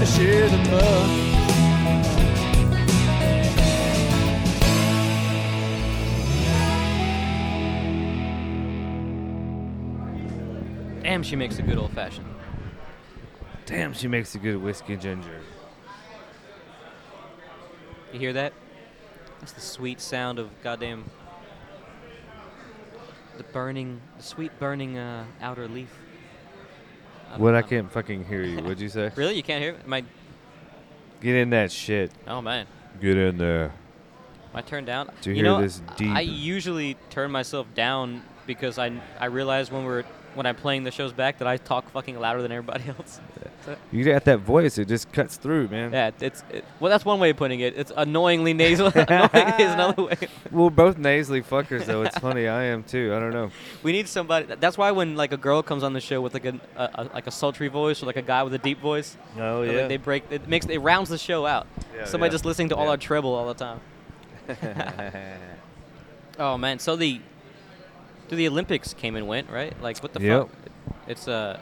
gotta share the mug. Damn, she makes a good old fashioned. Damn, she makes a good whiskey ginger. You hear that? That's the sweet sound of goddamn the burning, the sweet burning uh, outer leaf. Of- What I um, can't fucking hear you. What'd you say? Really, you can't hear? Am I? Get in that shit. Oh man, Get in there. am I turned down? Do you you hear know, this deep- I usually turn myself down because I I realize when we're when I'm playing the shows back that I talk fucking louder than everybody else. You got that voice. It just cuts through, man. Yeah, it's it, well that's one way of putting it. It's annoyingly nasal. Annoying is another way. We're both nasally fuckers, though. It's funny. I am too. I don't know. We need somebody. That's why when like a girl comes on the show with like a, a, a like a sultry voice or like a guy with a deep voice, Oh like, they break. It makes it rounds the show out. Yeah, somebody yeah. just listening to all Yeah. our treble all the time. Oh man, so the to the Olympics came and went, right? Like what the Yep. fuck? It's uh,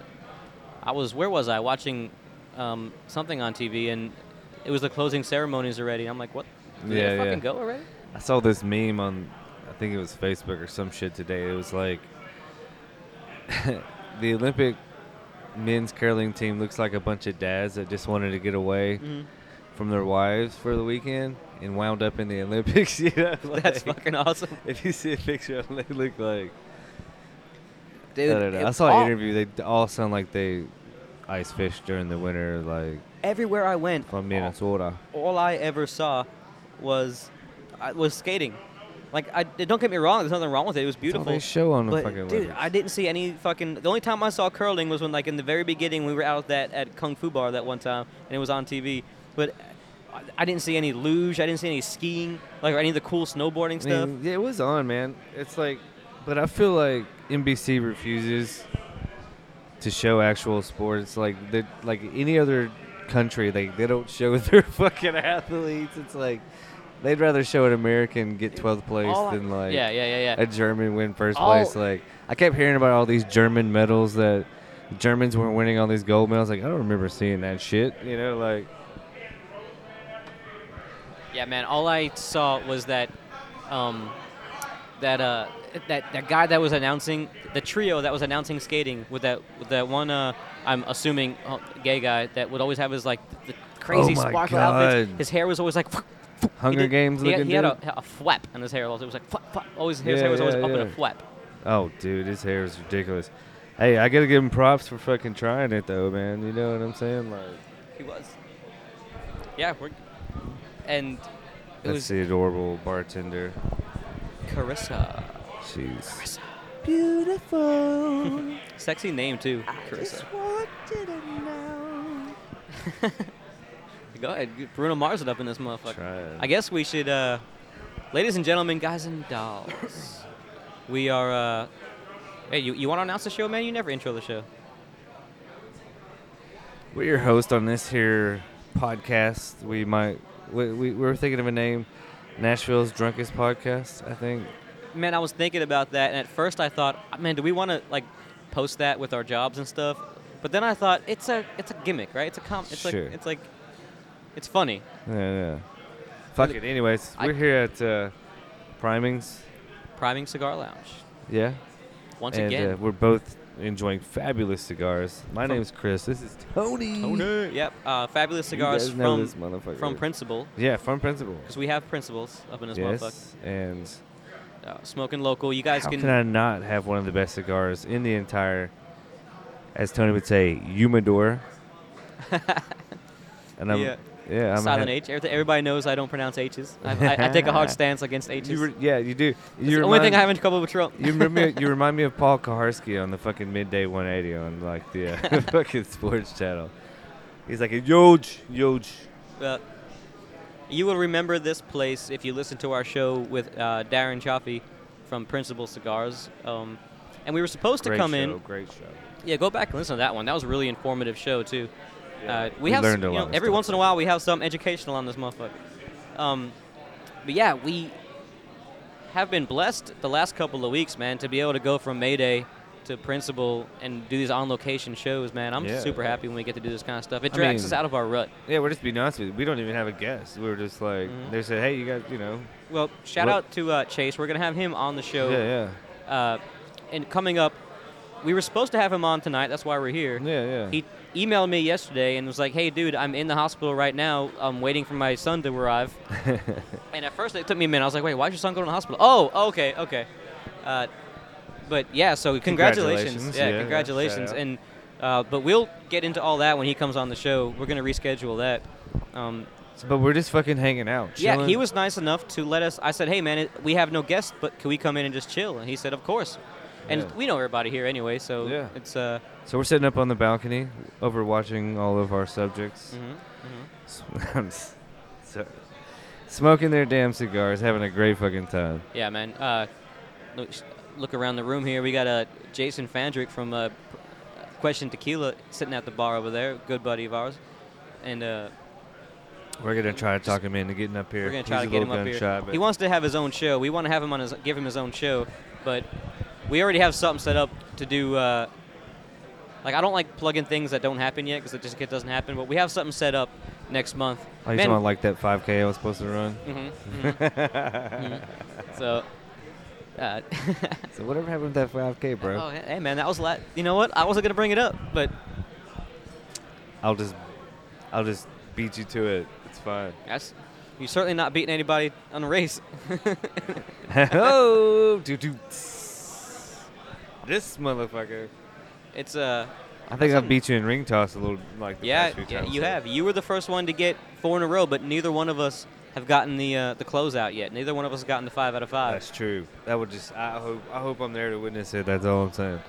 I was where was I watching um, something on TV and it was the closing ceremonies already. I'm like, what? Did Yeah, they yeah. fucking go already? I saw this meme on, I think it was Facebook or some shit today. It was like, the Olympic men's curling team looks like a bunch of dads that just wanted to get away Mhm. from their wives for the weekend and wound up in the Olympics. You know, That's fucking awesome, If you see a picture of them, they look like. dude. I, don't know. I saw an all- interview. They all sound like they ice fish during the winter, like Everywhere I went, from Minnesota. all I ever saw was I was skating. Like, I don't get me wrong. There's nothing wrong with it. It was all beautiful. they show on the fucking dude, Olympics. I didn't see any fucking. The only time I saw curling was when, like, in the very beginning, we were out at that at Kung Fu Bar that one time, and it was on TV. But I- didn't see any luge. I didn't see any skiing, like, or any of the cool snowboarding I stuff. mean, yeah, it was on, man. It's like, but I feel like NBC refuses to show actual sports. Like, they like any other country, they they don't show their fucking athletes. It's like they'd rather show an American get 12th place All I- than like yeah, yeah, yeah, yeah. a German win first All- place. Like, I kept hearing about all these German medals that Germans weren't winning all these gold medals. Like, I don't remember seeing that shit. You know, like. Yeah, man. All I saw was that, um, that uh, that that guy that was announcing the trio that was announcing skating with that with that one. Uh, I'm assuming uh, gay guy that would always have his like the crazy Oh sparkle outfits. His hair was always like. Hunger did- Games He had, he had a, a flap on his hair. It was like flap, flap. Always his Yeah, hair was always yeah, up in a flap. Oh, dude, his hair is ridiculous. Hey, I gotta give him props for fucking trying it though, man. You know what I'm saying? Like, He was. Yeah, we're. And it that's was the adorable bartender. Carissa. She's Carissa. Beautiful. Sexy name too, I Carissa. just want you to know. Go ahead, get Bruno Mars it up in this motherfucker. trying. I guess we should, uh, ladies and gentlemen, guys and dolls, we are. Uh, hey, you, you want to announce the show, man? You never intro the show. We're your host on this here podcast. We might we, we we're thinking of a name, Nashville's drunkest podcast. I think. Man, I was thinking about that, and at first I thought, "Ah, man, do we want to like post that with our jobs and stuff? But then I thought it's a it's a gimmick, right? It's a com. It's Sure. like it's like it's funny. Yeah, yeah. Fuck it. Anyways, I- we're here at uh, Primings. Priming Cigar Lounge. Yeah. Once and again. uh, we're both enjoying fabulous cigars. My From- name's Chris. This is Tony. Tony. Yep. Uh, fabulous cigars from from Principal, Yeah, from Principal. because we have principals up in this motherfucker. Yes, and Uh, smoking local. You guys how can. can I not have one of the best cigars in the entire, as Tony would say, humidor? and I'm, Yeah. Yeah, I'm Silent H. Everybody knows I don't pronounce H's. I, I, I take a hard stance against H's. You re- yeah, you do. It's You the only thing I have in trouble with Trump. You remind me. You remind me of Paul Kuharsky on the fucking midday 180 on like the uh, fucking sports channel. He's like a huge, huge. Uh, you will remember this place if you listen to our show with uh, Darren Chaffee from Principal Cigars. Um, and we were supposed to Great come show, in. Great show. Yeah, go back and listen to that one. That was a really informative show too. Uh, we, We have learned a you lot know, every stuff. once in a while we have some educational on this motherfucker. Um, but yeah, we have been blessed the last couple of weeks, man, to be able to go from Mayday to principal and do these on location shows, man. I'm Yeah. super happy when we get to do this kind of stuff. It I drags mean- us out of our rut. Yeah, we're just being honest with you. We don't even have a guest. We were just like, Mhm. they said, hey, you guys, you know. Well, shout out to uh, Chase. We're gonna have him on the show. Yeah, Uh, and coming up, we were supposed to have him on tonight. That's why we're here. yeah. Yeah, yeah. He emailed me yesterday and was like, "Hey, dude, I'm in the hospital right now. I'm waiting for my son to arrive." and at first, it took me a minute. I was like, "Wait, why's your son going to the hospital?" Oh, okay, okay. Uh, but yeah, so congratulations. Congratulations, Yeah, yeah, yeah, congratulations. out. And uh, but we'll get into all that when he comes on the show. We're gonna reschedule that. Um, but we're just fucking hanging out. yeah, he was nice enough to let us. I said, "Hey, man, it, we have no guests, but can we come in and just chill?" And he said, "Of course." And Yeah. we know everybody here anyway, so Yeah. it's uh. So we're sitting up on the balcony, overwatching all of our subjects. mhm, mhm. I'm s- so, smoking their damn cigars, having a great fucking time. Yeah, man. Uh, look, look around the room here. We got uh, Jason Fandrick from uh, Question Tequila sitting at the bar over there, good buddy of ours. And uh, We're gonna try to talk him into getting up here. we're gonna try He's to get him up here. shy, He wants to have his own show. We want to have him on his, give him his own show, but we already have something set up to do. Like I don't like plugging things that don't happen yet because it just it doesn't happen. But we have something set up next month. I talking about like that 5K I was supposed to run? Mhm, mhm. So. Uh, So whatever happened with that 5K, bro? Oh, hey man, that was a la- You know what? I wasn't gonna bring it up, but I'll just, I'll just beat you to it. It's fine. that's you're certainly not beating anybody on a race. oh, doo doo. This motherfucker. It's uh, I think I beat you in ring toss a little, like the yeah, yeah, you so- have. You were the first one to get four in a row, but neither one of us have gotten the uh, the closeout yet. Neither one of us has gotten the five out of five. That's true. That would just. I hope. I hope I'm there to witness it. That's all I'm saying.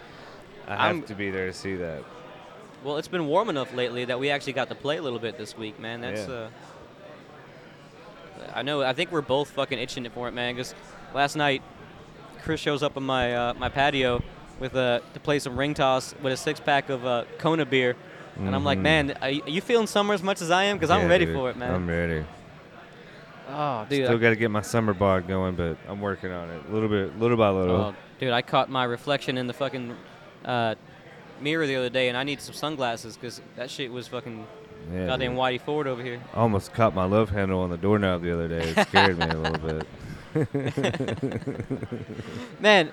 I have I'm- to be there to see that. Well, it's been warm enough lately that we actually got to play a little bit this week, man. That's Yeah. uh, I know. I think we're both fucking itching it for it, man. Because last night, Chris shows up on my uh, my patio with uh, to play some ring toss with a six pack of uh, Kona beer, and I'm like, Mhm. man, are you, feeling summer as much as I am? Because I'm ready dude. for it, man. I'm ready. oh, dude. Still got to get my summer bod going, but I'm working on it, little bit, little by little. Oh, dude, I caught my reflection in the fucking uh, mirror the other day, and I need some sunglasses because that shit was fucking yeah, goddamn dude. Whitey Ford over here. I almost caught my love handle on the doorknob the other day. It scared me a little bit. Man,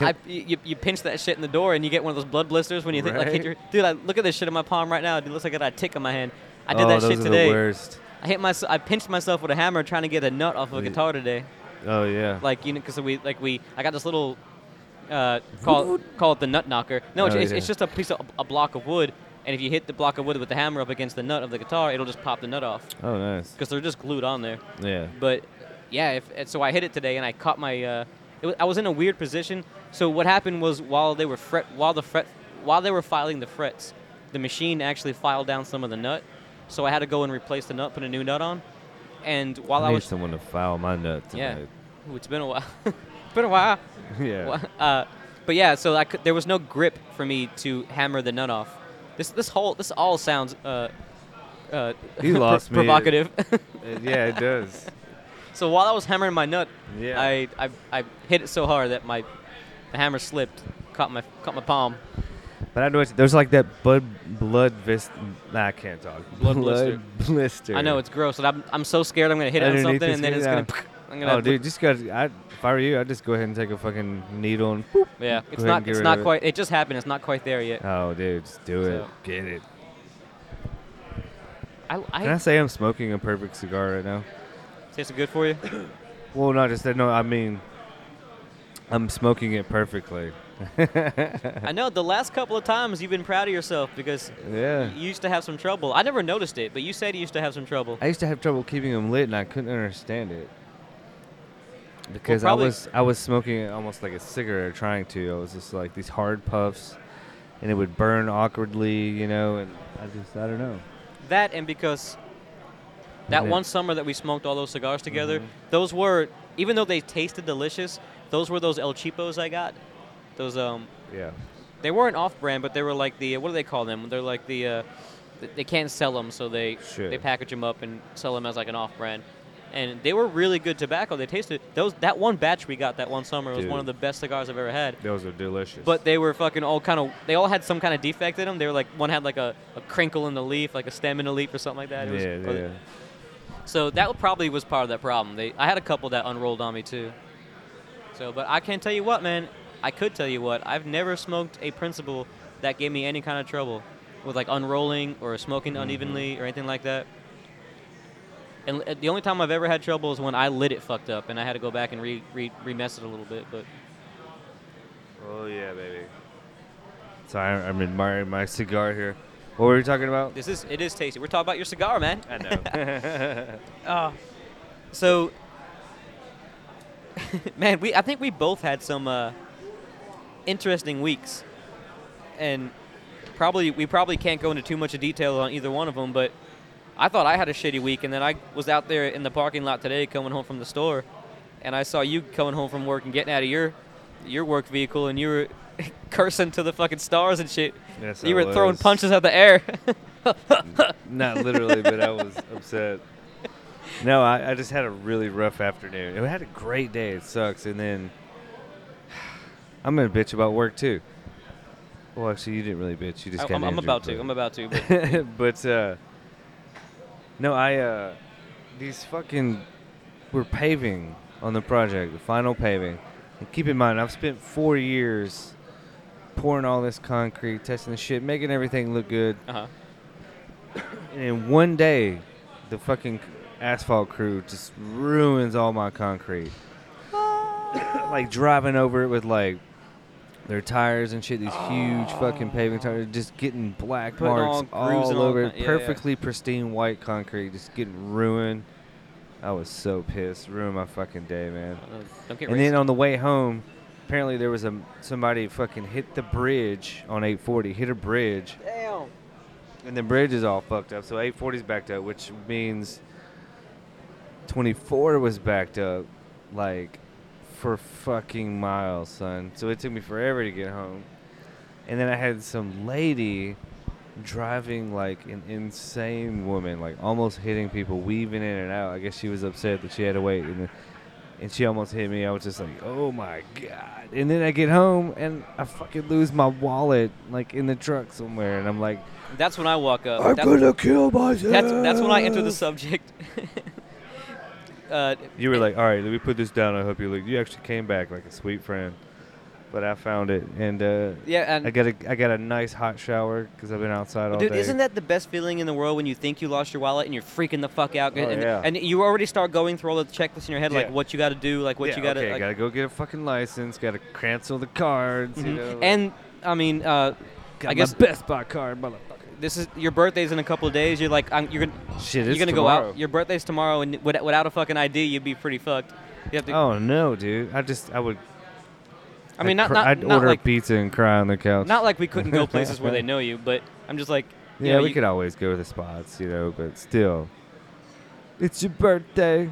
I, you, you pinch that shit in the door and you get one of those blood blisters when you think like hit your dude. I, look at this shit in my palm right now. It looks like I got a tick on my hand. I did oh, that shit today. the worst. I hit my I pinched myself with a hammer trying to get a nut off of a guitar today. Oh yeah. Like you know, because we like we I got this little uh, call call it the nut knocker. No, it's, Oh, it's, yeah. it's just a piece of a block of wood, and if you hit the block of wood with the hammer up against the nut of the guitar, it'll just pop the nut off oh nice. because they're just glued on there. Yeah. But yeah, if, so I hit it today, and I caught my. Uh, it wa- I was in a weird position. So what happened was while they were fret, while the fret, while they were filing the frets, the machine actually filed down some of the nut. So I had to go and replace the nut, put a new nut on. And while I I, need was, someone to file my nut yeah, tonight. Ooh, it's been a while. it's been a while. Yeah. Uh, but yeah, so I could, there was no grip for me to hammer the nut off. This this whole this all sounds uh, uh, You lost me. provocative. Uh, yeah, it does. So while I was hammering my nut, Yeah. I, I I hit it so hard that my the hammer slipped, caught my caught my palm. But I know it's, there's like that blood blood vis. Nah, I can't talk. Blood blister. blister. I know it's gross, and I'm I'm so scared I'm gonna hit it on something, and then it's skin, gonna. I'm gonna Oh, dude, just got. I if I were you, I'd just go ahead and take a fucking needle and. Boop. Yeah, it's not it's not of it. quite. It just happened. It's not quite there yet. Oh, dude, just do it. Get it. I Can I I say I'm smoking a perfect cigar right now? tastes good for you. Well, not just that. No, I mean, I'm smoking it perfectly. I know the last couple of times you've been proud of yourself because Yeah. you used to have some trouble. I never noticed it, but you said you used to have some trouble. I used to have trouble keeping them lit, and I couldn't understand it because probably- I was I was smoking it almost like a cigarette, trying to. I was just like these hard puffs, and it would burn awkwardly, you know. And I just I don't know. That and because that Yeah. one summer that we smoked all those cigars together, Mhm. those were even though they tasted delicious, those were those El Cheapos I got. Those um Yeah. they weren't off-brand, but they were like the what do they call them? They're like the uh, they can't sell them, so they Sure. they package them up and sell them as like an off-brand. and they were really good tobacco. They tasted those that one batch we got that one summer was Dude. one of the best cigars I've ever had. Those are delicious. But they were fucking all kind of. They all had some kind of defect in them. They were like one had like a, a crinkle in the leaf, like a stem in the leaf or something like that. It yeah, or- yeah. So that probably was part of that problem. They, I had a couple that unrolled on me too. So, but I can't tell you what, man. I could tell you what. I've never smoked a principle that gave me any kind of trouble with like unrolling or smoking Mm-hmm. unevenly or anything like that. And the only time I've ever had trouble is when I lit it fucked up and I had to go back and re re remess it a little bit. But Oh yeah, baby. Sorry, I'm admiring my cigar here. What were we talking about? this is it is tasty. We're talking about your cigar, man. I know. Uh, so, man, we I think we both had some uh, interesting weeks, and probably we probably can't go into too much of detail on either one of them. But I thought I had a shitty week, and then I was out there in the parking lot today, coming home from the store, and I saw you coming home from work and getting out of your your work vehicle, and you were cursing to the fucking stars and shit. Yes, you I were throwing punches at the air. Not literally, but I was upset. No, I, I just had a really rough afternoon. I had a great day. It sucks, and then I'm gonna bitch about work too. Well, actually, you didn't really bitch. You just got I'm, I'm about to. I'm about to. But but uh, no, I uh, these fucking we're paving on the project, the final paving. And keep in mind, I've spent four years pouring all this concrete, testing the shit, making everything look good. uh-huh. And in one day, the fucking asphalt crew just ruins all my concrete. like driving over it with like their tires and shit, these huge fucking paving tires, just getting black Putting marks all all and all over it. ki- yeah, yeah. Perfectly pristine white concrete, just getting ruined. I was so pissed. Ruined my fucking day, man. Don't get And racist. then on the way home, apparently there was a somebody fucking hit the bridge on 840, hit a bridge, Damn. and the bridge is all fucked up. So 840's backed up, which means 24 was backed up, like for fucking miles, son. So it took me forever to get home. And then I had some lady driving like an insane woman, like almost hitting people, weaving in and out. I guess she was upset that she had to wait, and, and she almost hit me. I was just like, oh my god! And then I get home and I fucking lose my wallet, like in the truck somewhere, and I'm like, That's when I walk up. I'm that's, gonna kill myself. that's that's when I enter the subject. uh, You were like, all right, let me put this down. I hope you look. You actually came back like a sweet friend, but I found it, and uh, yeah, and I got a I got a nice hot shower because I've been outside all dude, day. Dude, isn't that the best feeling in the world when you think you lost your wallet and you're freaking the fuck out, Oh, and, yeah. and you already start going through all the checklists in your head, like what you got to do, like what yeah, you got to. okay, like, gotta go get a fucking license. Gotta cancel the cards. You Mhm. know, And I mean, uh, got I guess Best Buy card, motherfucker. This is your birthday's in a couple of days. You're like, I'm, you're gonna Shit, you're gonna tomorrow. go out. Your birthday's tomorrow, and without, without a fucking ID, you'd be pretty fucked. You have to. Oh no, dude! I just I would. I mean, I'd not cr- not, I'd not order like a pizza and cry on the couch. not like we couldn't go places where they know you, but I'm just like, you yeah, know, we you- could always go to the spots, you know, but still. It's your birthday.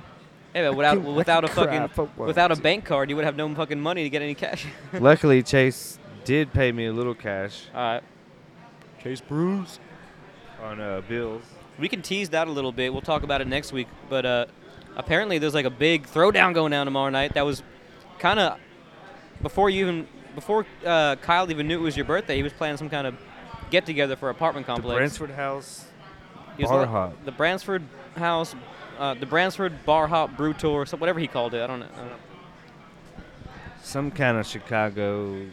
Yeah, but without without a fucking if I want without a bank card, you would have no fucking money to get any cash. Luckily, Chase did pay me a little cash All right, Chase Bruce. on uh, bills. we can tease that a little bit. We'll talk about it next week. But uh, apparently, there's like a big throwdown going down tomorrow night. That was kind of before you even before uh, Kyle even knew it was your birthday. He was planning some kind of get together for apartment The complex. Bransford House Bar Hop. The Bransford House, uh, the Bransford Bar Hop Brew Tour, whatever he called it. I don't know. I don't know. some kind of Chicago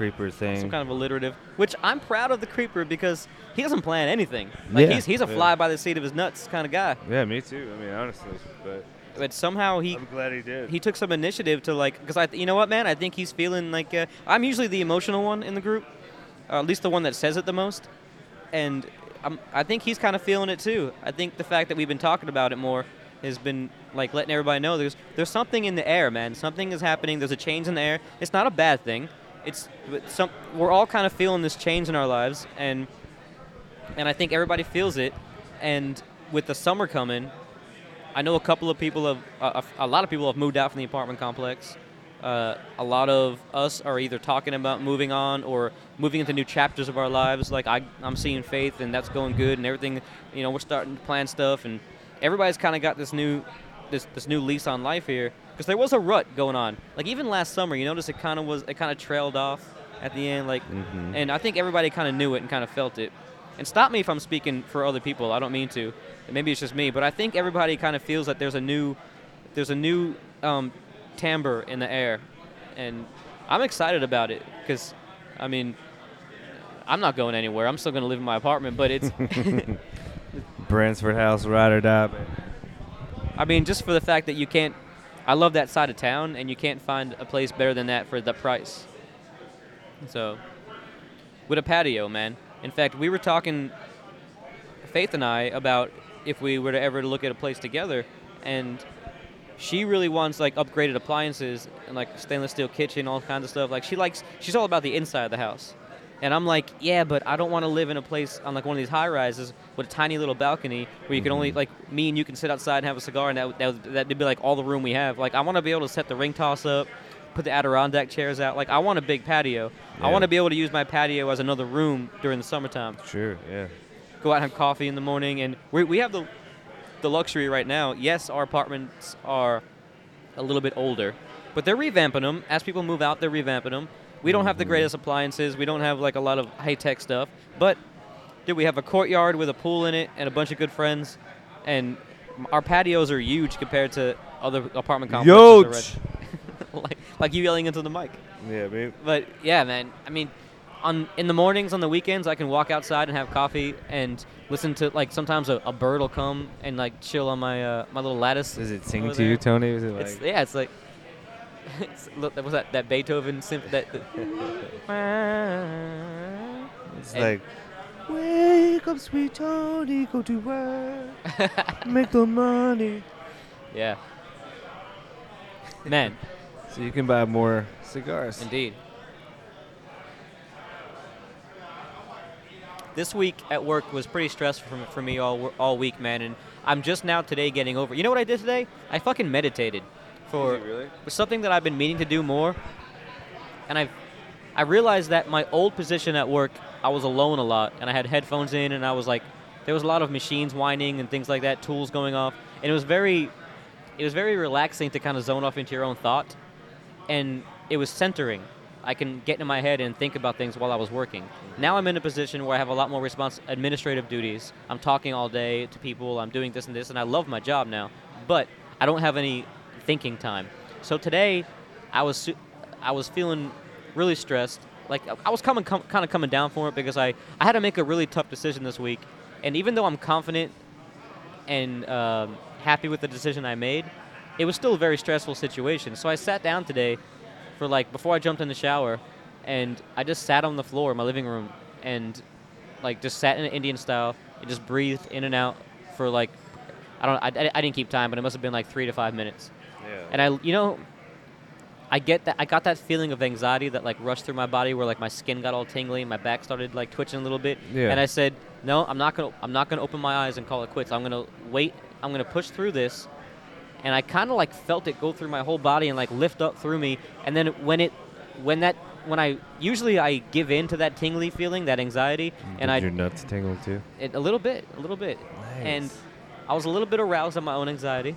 creeper thing. Some kind of alliterative. Which I'm proud of the creeper because he doesn't plan anything. Like Yeah. he's he's a Yeah. fly by the seat of his nuts kind of guy. yeah, me too. I mean, honestly, but But somehow he I'm glad he did. he took some initiative to like because I you know what man I think he's feeling like uh, I'm usually the emotional one in the group, or at least the one that says it the most, and I'm, I think he's kind of feeling it too. I think the fact that we've been talking about it more has been like letting everybody know there's there's something in the air, man. Something is happening. There's a change in the air. It's not a bad thing. It's some we're all kind of feeling this change in our lives, and and I think everybody feels it. And with the summer coming, I know a couple of people have, a, a lot of people have moved out from the apartment complex. Uh, a lot of us are either talking about moving on or moving into new chapters of our lives. Like I, I'm seeing Faith, and that's going good, and everything. You know, we're starting to plan stuff, and everybody's kind of got this new this this new lease on life here because there was a rut going on. Like even last summer, you notice it kind of was it kind of trailed off at the end. Like, Mhm. and I think everybody kind of knew it and kind of felt it. And stop me if I'm speaking for other people. I don't mean to. Maybe it's just me, but I think everybody kind of feels that there's a new there's a new um, timbre in the air, and I'm excited about it because, I mean, I'm not going anywhere. I'm still going to live in my apartment, but it's. Bransford House, ride or die. I mean, just for the fact that you can't. I love that side of town, and you can't find a place better than that for the price. So, with a patio, man. In fact, we were talking, Faith and I, about if we were to ever look at a place together, and she really wants like upgraded appliances and like stainless steel kitchen, all kinds of stuff. Like she likes, she's all about the inside of the house. And I'm like, yeah, but I don't want to live in a place on like one of these high rises with a tiny little balcony where you can only mm-hmm. like me and you can sit outside and have a cigar, and that that would- that'd be like all the room we have. Like I want to be able to set the ring toss up, put the Adirondack chairs out. Like I want a big patio. I want to be able to use my patio as another room during the summertime. Sure, yeah. Go out and have coffee in the morning, and we we have the the luxury right now. Yes, our apartments are a little bit older, but they're revamping them. As people move out, they're revamping them. We don't have the Mhm. greatest appliances. We don't have like a lot of high tech stuff, but dude, we have a courtyard with a pool in it and a bunch of good friends, and our patios are huge compared to other apartment complexes. like like you yelling into the mic. Yeah, babe. But yeah, man. I mean, on in the mornings, on the weekends, I can walk outside and have coffee and listen to like sometimes a, a bird will come and like chill on my uh, my little lattice. Does it sing to you. Tony? Is it like It's yeah, it's like. Look, that was that that Beethoven symphony. That, that it's and- like Wake up, sweet Tony, go to work, make the money. yeah. Man, So you can buy more cigars. indeed. This week at work was pretty stressful for, for me all all week, man, and I'm just now today getting over. You know what I did today? I fucking meditated for really? was something that I've been meaning to do more. And I've I realized that my old position at work, I was alone a lot, and I had headphones in, and I was like, there was a lot of machines whining and things like that, tools going off, and it was very, it was very relaxing to kind of zone off into your own thought, and it was centering. I can get in my head and think about things while I was working. Mm-hmm. Now I'm in a position where I have a lot more response administrative duties. I'm talking all day to people. I'm doing this and this, and I love my job now. But I don't have any thinking time. So today, I was I was feeling really stressed. Like I was coming com- kind of coming down for it because I I had to make a really tough decision this week. And even though I'm confident and um, happy with the decision I made, it was still a very stressful situation. So I sat down today for like before I jumped in the shower, and I just sat on the floor in my living room and like just sat in an Indian style and just breathed in and out for like I don't I, I didn't keep time, but it must have been like three to five minutes. Yeah. And I you know I get that I got that feeling of anxiety that like rushed through my body where like my skin got all tingly, my back started like twitching a little bit. Yeah. And I said, "No, I'm not going to I'm not to open my eyes and call it quits. I'm going to wait. I'm going to push through this." And I kind of like felt it go through my whole body and like lift up through me. And then when it when that when I usually I give in to that tingly feeling, that anxiety, mm, and I your nuts tingle too. it, a little bit, a little bit. Nice. And. I was a little bit aroused at my own anxiety.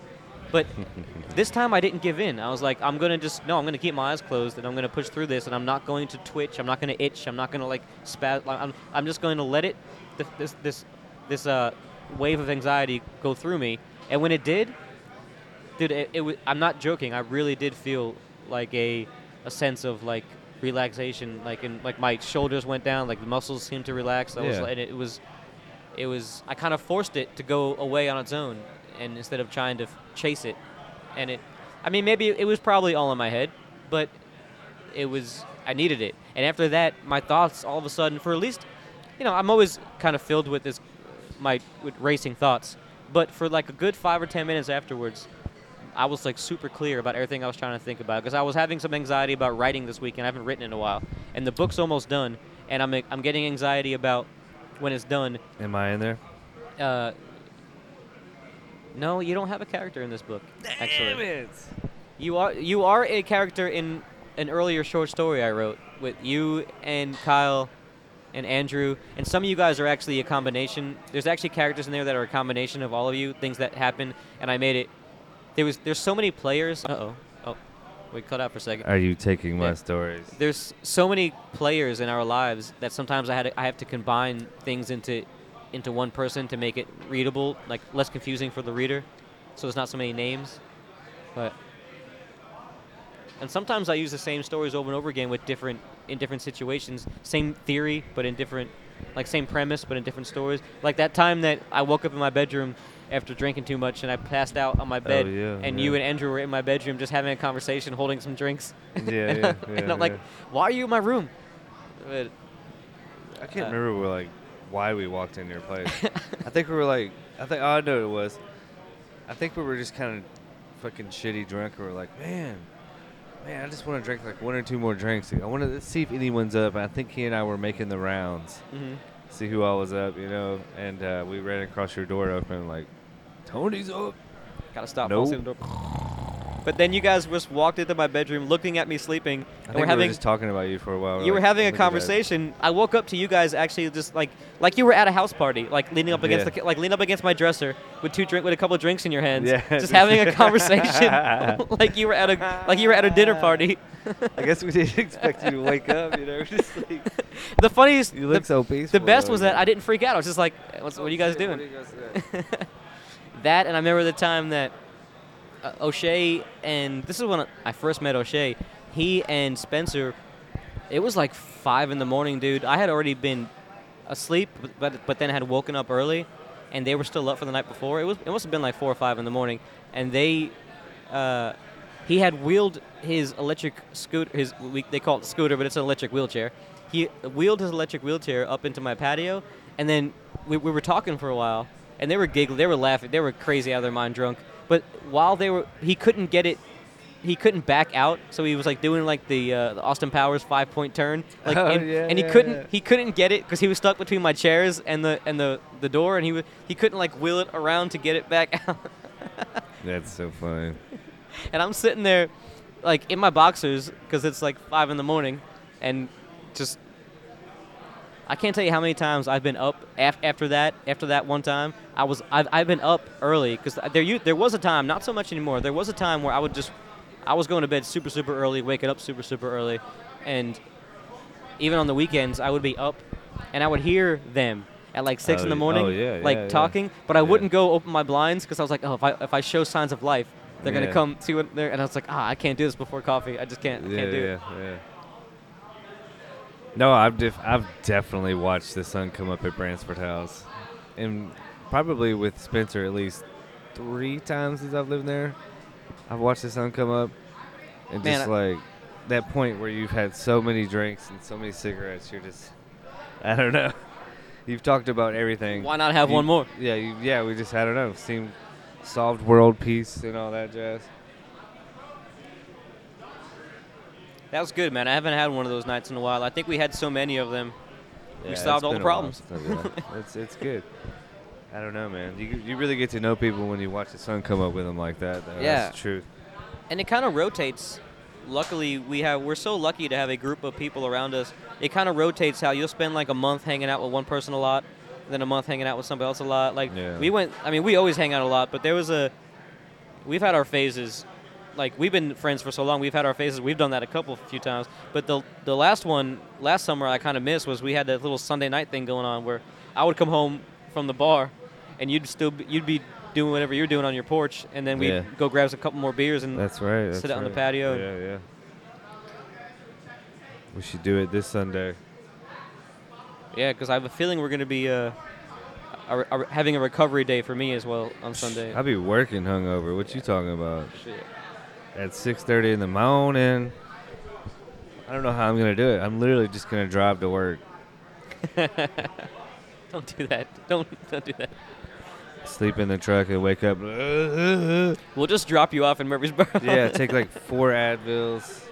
But this time I didn't give in. I was like, I'm gonna just no, I'm gonna keep my eyes closed and I'm gonna push through this and I'm not going to twitch. I'm not gonna itch. I'm not gonna like spaz. I'm, I'm just going to let it this this this uh wave of anxiety go through me. And when it did, dude, it, it was, I'm not joking. I really did feel like a a sense of like relaxation, like in like my shoulders went down, like the muscles seemed to relax. I was, Yeah. and it was it was I kind of forced it to go away on its own, and instead of trying to f- chase it, and it, I mean maybe it was probably all in my head, but it was I needed it, and after that my thoughts all of a sudden for at least, you know I'm always kind of filled with this my with racing thoughts, but for like a good five or ten minutes afterwards. I was like super clear about everything I was trying to think about because I was having some anxiety about writing this week and I haven't written in a while, and the book's almost done, and I'm I'm getting anxiety about when it's done Am I in there? uh, no, you don't have a character in this book. Actually, it! you are you are a character in an earlier short story I wrote with you and Kyle and Andrew, and some of you guys are actually a combination. There's actually characters in there that are a combination of all of you, things that happen, and I made it there was there's so many players. Uh oh. We cut out for a second. Are you taking my Yeah. stories? There's so many players in our lives that sometimes I had to, I have to combine things into into one person to make it readable, like less confusing for the reader. So there's not so many names, but and sometimes I use the same stories over and over again with different in different situations, same theory but in different like same premise but in different stories. Like that time that I woke up in my bedroom after drinking too much and I passed out on my bed Oh, yeah, and yeah. you and Andrew were in my bedroom just having a conversation holding some drinks. Yeah, and, yeah, I- and yeah, I'm like, why are you in my room? But, I can't uh, remember like why we walked in your place. I think we were like, I think oh, I know what it was. I think we were just kind of fucking shitty drunk. We were like, man, man, I just want to drink like one or two more drinks. I want to see if anyone's up. I think he and I were making the rounds, mhm. see who all was up, you know. And uh, we ran across your door open, like, Tony's up. Gotta stop. Nope. The. But then you guys just walked into my bedroom looking at me sleeping. I and we're we having were just talking about you for a while. you were having a "Look at that." conversation. I woke up to you guys actually just like like you were at a house party, like leaning up against Yeah. the like leaning up against my dresser with two drink with a couple of drinks in your hands, Yeah. just having a conversation like you were at a like you were at a dinner party. I guess we didn't expect you to wake up, you know. Just like, the funniest, you the, look so peaceful. the best though, was that. I didn't freak out. I was just like, What's, "What are you guys shit, what doing?" you guys that and I remember the time that O'Shea and this is when I first met O'Shea. He and Spencer, it was like five in the morning, dude. I had already been asleep, but- but but then had woken up early, and they were still up for the night before. It was it must have been like four or five in the morning, and they. Uh, he had wheeled his electric scooter. His we, they call it scooter, but it's an electric wheelchair. He wheeled his electric wheelchair up into my patio, and then we, we were talking for a while, and they were giggling, they were laughing, they were crazy out of their mind, drunk. But while they were, he couldn't get it. He couldn't back out, so he was like doing like the, uh, the Austin Powers five point turn, like, Oh, and, yeah, and he yeah, couldn't yeah. he couldn't get it because he was stuck between my chairs and the and the, the door, and he was he couldn't like wheel it around to get it back out. That's so funny. and I'm sitting there, like in my boxers, because it's like five in the morning, and just I can't tell you how many times I've been up af- after that. After that one time, I was I've, I've been up early because there you there was a time, not so much anymore. There was a time where I would just I was going to bed super super early, waking up super super early, and even on the weekends I would be up, and I would hear them. At like six Oh, in the morning, oh, yeah, like yeah, yeah. talking, but I Yeah. wouldn't go open my blinds because I was like, oh, if I if I show signs of life, they're gonna come see what they're. And I was like, ah, I can't do this before coffee. I just can't. yeah, can't do yeah, it. No, I've def- I've definitely watched the sun come up at Bransford House, and probably with Spencer at least three times since I've lived there. I've watched the sun come up, and Man, just I- like that point where you've had so many drinks and so many cigarettes, you're just, I don't know. You've talked about everything. Why not have You- one more? Yeah, you, yeah. We just I don't know. Seemed solved world peace and all that jazz. That was good, man. I haven't had one of those nights in a while. I think we had so many of them. We solved all the been a while problems. since I've been there. it's it's good. I don't know, man. You you really get to know people when you watch the sun come up with them like that. Though. Yeah. That's the truth. and it kind of rotates. Luckily, we have we're so lucky to have a group of people around us. It kind of rotates how you'll spend like a month hanging out with one person a lot, then a month hanging out with somebody else a lot. Like Yeah. we went. I mean, we always hang out a lot, but there was a. We've had our phases. Like we've been friends for so long, we've had our faces. We've done that a couple few times. But the the last one last summer I kind of missed was we had that little Sunday night thing going on where I would come home from the bar, and you'd still be, you'd be doing whatever you're doing on your porch, and then we'd Yeah. go grab us a couple more beers and That's right. Sit that's out on the patio. Yeah, yeah. We should do it this Sunday. Yeah, because I have a feeling we're going to be uh, having a recovery day for me as well on Sunday. I'll be working hungover. What you talking about? Shit. At 6:30 in the morning. I don't know how I'm gonna do it. I'm literally just gonna drive to work. Don't do that. Don't don't do that. Sleep in the truck and wake up. We'll just drop you off in Murfreesboro. yeah, take like four Advils,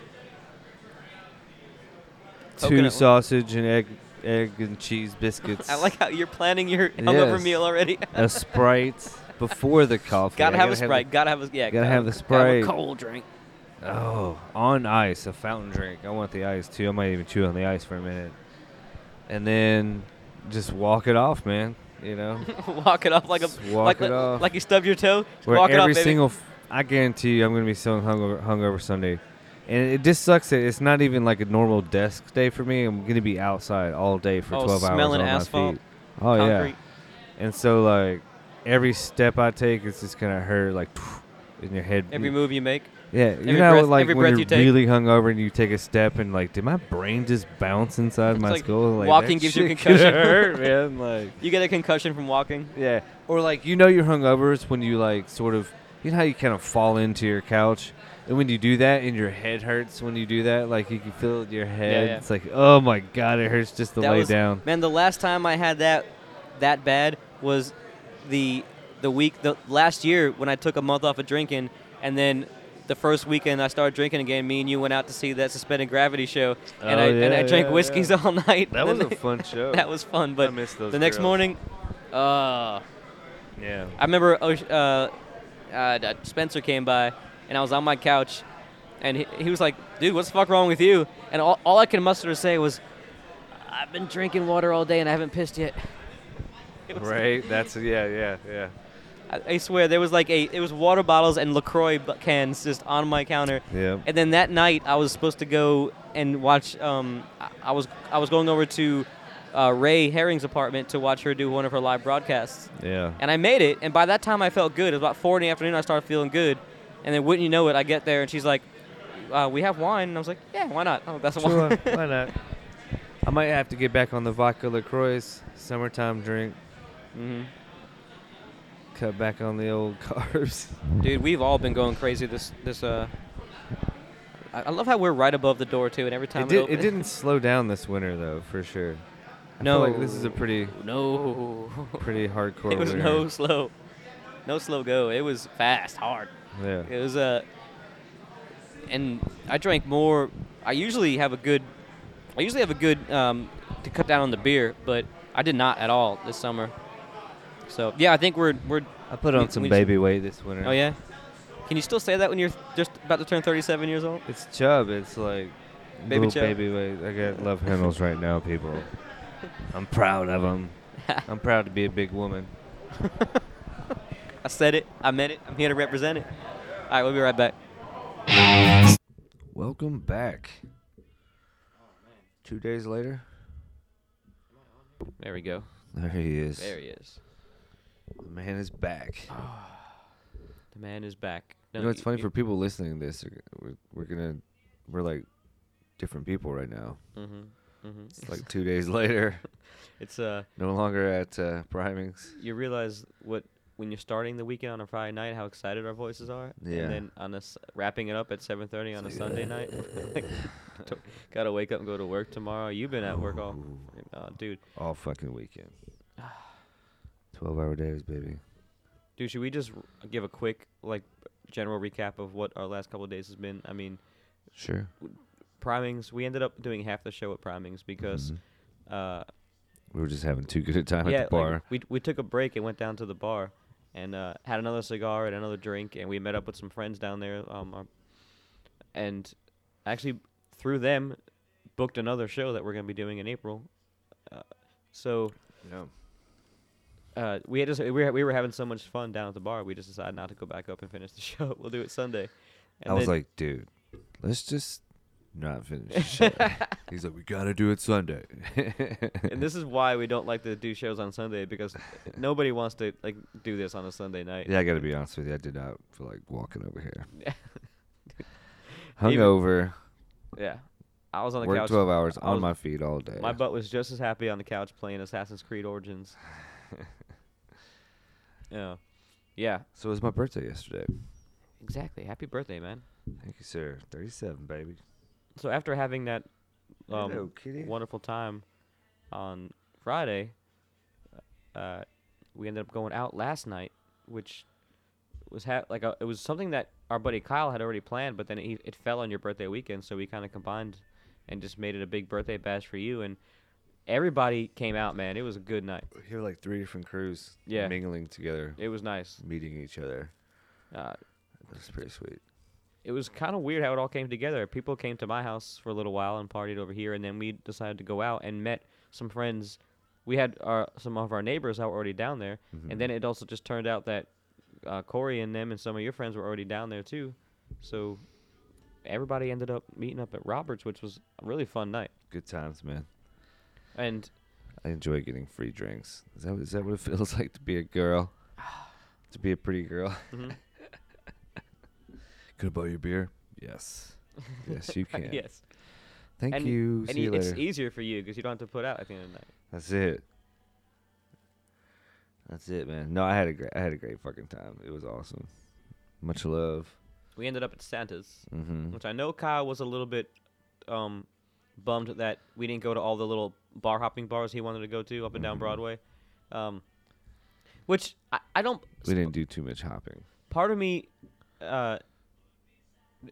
oh, two Coconut- sausage and egg, egg and cheese biscuits. I like how you're planning your hungover Yes. meal already. a Sprite before the coffee. gotta I have a sprite. gotta have a yeah. gotta have the Have Sprite. a cold drink. oh, on ice, a fountain drink. I want the ice too. I might even chew on the ice for a minute, and then just walk it off, man. You know, walk it off like a Just walk like it like, off. like you stubbed your toe. Where walk it every off, baby. single f- I guarantee you, I'm gonna be so hungover, hungover Sunday, and it just sucks that it's not even like a normal desk day for me. I'm gonna be outside all day for Oh, 12 hours on asphalt, my feet. Oh Concrete. yeah, and so like every step I take, it's just gonna hurt like in your head. Every move you make. Yeah, Every you know, breath- like when you're you really hungover and you take a step and like, did my brain just bounce inside It's my like skull? Like, walking gives you a concussion. hurt, man. Like, You get a concussion from walking. yeah, or like you know you're hungover is when you like sort of, you know how you kind of fall into your couch, and when you do that, and your head hurts when you do that, like you can feel your head. yeah. It's like, oh my god, it hurts just to That lay was- down. Man, the last time I had that that bad was the the week the last year when I took a month off of drinking, and then the first weekend I started drinking again. Me and you went out to see that suspended gravity show, and Oh, I and I drank yeah, whiskeys yeah. all night. That was a fun show. that was fun, but the next girls. morning, uh, Yeah. I remember uh, uh, uh, Spencer came by, and I was on my couch, and he, he was like, "Dude, what's the fuck wrong with you?" And all, all I could muster to say was, "I've been drinking water all day and I haven't pissed yet." Right. That's yeah, yeah, yeah. I, I swear there was like a it was water bottles and Lacroix cans just on my counter. Yeah. And then that night I was supposed to go and watch. Um, I, I was I was going over to uh, Ray Herring's apartment to watch her do one of her live broadcasts. Yeah. And I made it, and by that time I felt good. It was about four in the afternoon. I started feeling good, and then wouldn't you know it, I get there and she's like, uh, "We have wine," and I was like, "Yeah, why not? Oh, that's Sure, wine." why not? I might have to get back on the vodka Lacroix summertime drink. Hmm Cut back on the old carbs. Dude, we've all been going crazy this this uh. I I love how we're right above the door too, and every time It, did, it didn't slow down this winter though, for sure. I No, feel like this is a pretty no. pretty hardcore it was winter. no slow, no slow go. It was fast, hard. Yeah. It was Uh, and I drank more. I usually have a good. I usually have a good um, to cut down on the beer, but I did not at all this summer. So yeah, I think we're we're. I put we- on some we- baby weight this winter. Oh yeah. Can you still say that when you're just about to turn 37 years old? It's chub. It's like Baby chub. baby weight. I got love handles right now, people. I'm proud of them. I'm proud to be a big woman. I said it. I meant it. I'm here to represent it. All right, we'll be right back. Welcome back. Two days later, There we go. there he is. There he is. The man is back. The man is back. you know, it's funny for people listening to this. We're, we're gonna, we're like different people right now. Mhm. Mhm. It's like two days later, It's uh, no longer at uh, Primings. you realize what when you're starting the weekend on a Friday night, how excited our voices are, Yeah. and then on this wrapping it up at 7:30 on a Sunday night. Gotta wake up and go to work tomorrow. You've been at work all, uh, dude. All fucking weekend. Twelve-hour days, baby. Dude, should we just r- give a quick like general recap of what our last couple of days has been? I mean, Sure. primings. We ended up doing half the show at primings because. Mhm. Uh, we were just having too good a time yeah, at the bar. Like we we took a break and went down to the bar and uh, had another cigar and another drink, and we met up with some friends down there. Um, our- and actually through them booked another show that we're gonna be doing in April. Uh, so yeah. Uh, we had just we were, we were having so much fun down at the bar, we just decided not to go back up and finish the show. We'll do it Sunday. And I was then- like, dude, let's just not finish the show. He's like, we gotta do it Sunday. and this is why we don't like to do shows on Sunday because nobody wants to like do this on a Sunday night. yeah, I gotta be honest with you. I did not feel like walking over here. Hungover, Yeah. I was on the worked couch. 12 hours I on was- my feet all day. My butt was just as happy on the couch playing Assassin's Creed Origins. yeah. Yeah. so it was my birthday yesterday. Exactly. Happy birthday, man. Thank you, sir. 37, baby. So after having that um, Hello, kitty. wonderful time on Friday, uh, we ended up going out last night, which was ha- like a, it was something that our buddy Kyle had already planned, but then it, it fell on your birthday weekend, so we kind of combined and just made it a big birthday bash for you, and everybody came out, man. It was a good night. Here were like three different crews Yeah. mingling together, It was nice. meeting each other. Uh, That's pretty sweet. it was kind of weird how it all came together. People came to my house for a little while and partied over here, and then we decided to go out and met some friends. We had our some of our neighbors that were already down there, Mhm. and then it also just turned out that uh, Corey and them and some of your friends were already down there too, so everybody ended up meeting up at Roberts, which was a really fun night. Good times, man. And I enjoy getting free drinks. Is that is that what it feels like to be a girl? to be a pretty girl. mhm. Could I buy you beer? Yes. Yes, you can. yes, Thank and, you. and See you it's later. easier for you because you don't have to put out at the end of the night. That's it. That's it, man. No, I had a great, I had a great fucking time. It was awesome. Much love. We ended up at Santa's, Mm-hmm. which I know Kyle was a little bit um, bummed that we didn't go to all the little bar hopping bars he wanted to go to up and down Mhm. Broadway. Um, which I, I don't. We didn't do too much hopping. Part of me uh,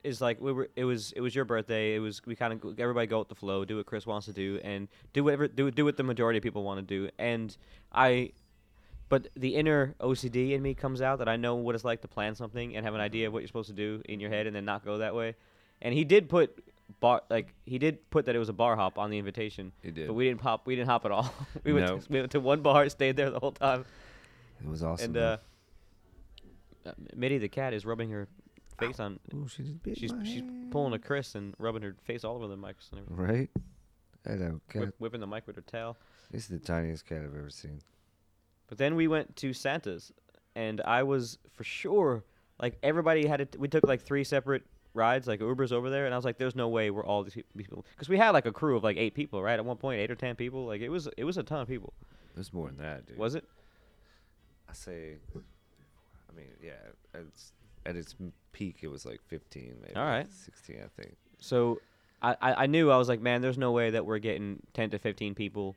is like we were. It was it was your birthday. It was we kind of everybody go with the flow, do what Chris wants to do, and do whatever do do what the majority of people want to do. And I, but the inner OCD in me comes out that I know what it's like to plan something and have an idea of what you're supposed to do in your head, and then not go that way. And he did put bar like he did put that it was a bar hop on the invitation. He did. But we didn't hop. We didn't hop at all. we went. No. To, we went to one bar, stayed there the whole time, It was awesome. and uh, uh, Mitty the cat is rubbing her face on. Ooh, she She's she's pulling a Chris and rubbing her face all over the mics and everything. Right? Hello, cat. Whip, whipping the mic with her tail. This is the tiniest cat I've ever seen. But then we went to Santa's, and I was for sure like everybody had it. We took like three separate rides, like Ubers over there, and I was like, "There's no way we're all these people," because we had like a crew of like eight people, right? At one point, eight or ten people. Like it was it was a ton of people. There's more than that, dude. Was it? I say, I mean, yeah, it's, at its peak, it was like 15, maybe. All right. 16, I think. So I, I I knew I was like, man, there's no way that we're getting ten to fifteen people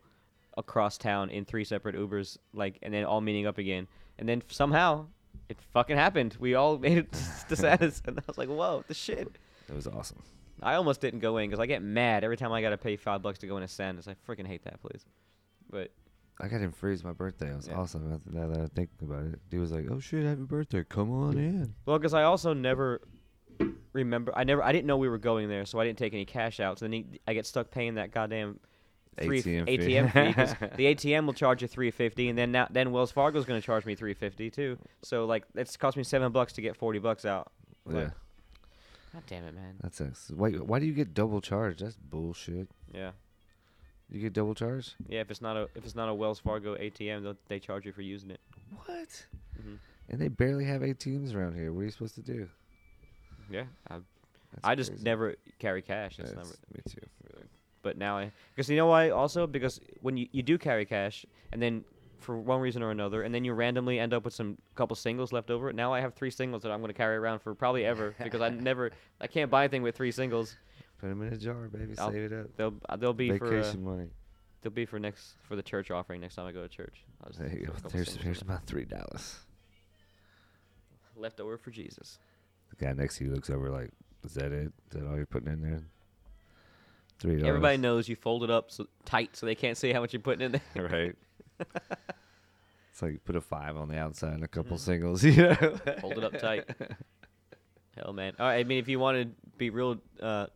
across town in three separate Ubers, like, and then all meeting up again. And then somehow it fucking happened. We all made it to Santa's, and I was like, whoa, the shit. It was awesome. I almost didn't go in because I get mad every time I gotta pay five bucks to go into Santa's. I freaking hate that place. But I got him free as my birthday. It was Yeah. awesome. Now that- Now that I think about it, he was like, "Oh shit, happy birthday! Come on mm-hmm. in." well, because I also never remember. I never. I didn't know we were going there, so I didn't take any cash out. So then he, I get stuck paying that goddamn three ATM fee. ATM fee 'cause the ATM will charge you three fifty, and then now then Wells Fargo's going to charge me three fifty too. So like it's cost me seven bucks to get forty bucks out. Yeah, God damn it, man. that's ex- why. Why do you get double charged? That's bullshit. Yeah, You get double charged? yeah. If it's not a if it's not a Wells Fargo ATM, they'll- charge you for using it. What? hmm And they barely have ATMs around here. What are you supposed to do? Yeah, I, That's I just never carry cash. It's That's- never. me too. Really. But now I because you know why also because when you, you do carry cash and then for one reason or another and then you randomly end up with some couple singles left over. Now I have three singles that I'm going to carry around for probably ever because I never I can't buy anything with three singles. Put them in a jar, baby. I'll- Save it up. They'll uh, they'll be for uh, Vacation money. they'll be for next for the church offering next time I go to church. I'll just There you go. a couple There's, singles here's in about three dollars. left over for Jesus. The guy next to you looks over like, "Is that it? Is that all you're putting in there?" Three dollars. Everybody knows you fold it up so tight so they can't see how much you're putting in there. right? it's like you put a five on the outside and a couple Mhm. singles, you know. Fold it up tight. Hell, man. All right. I mean, if you want to be real uh,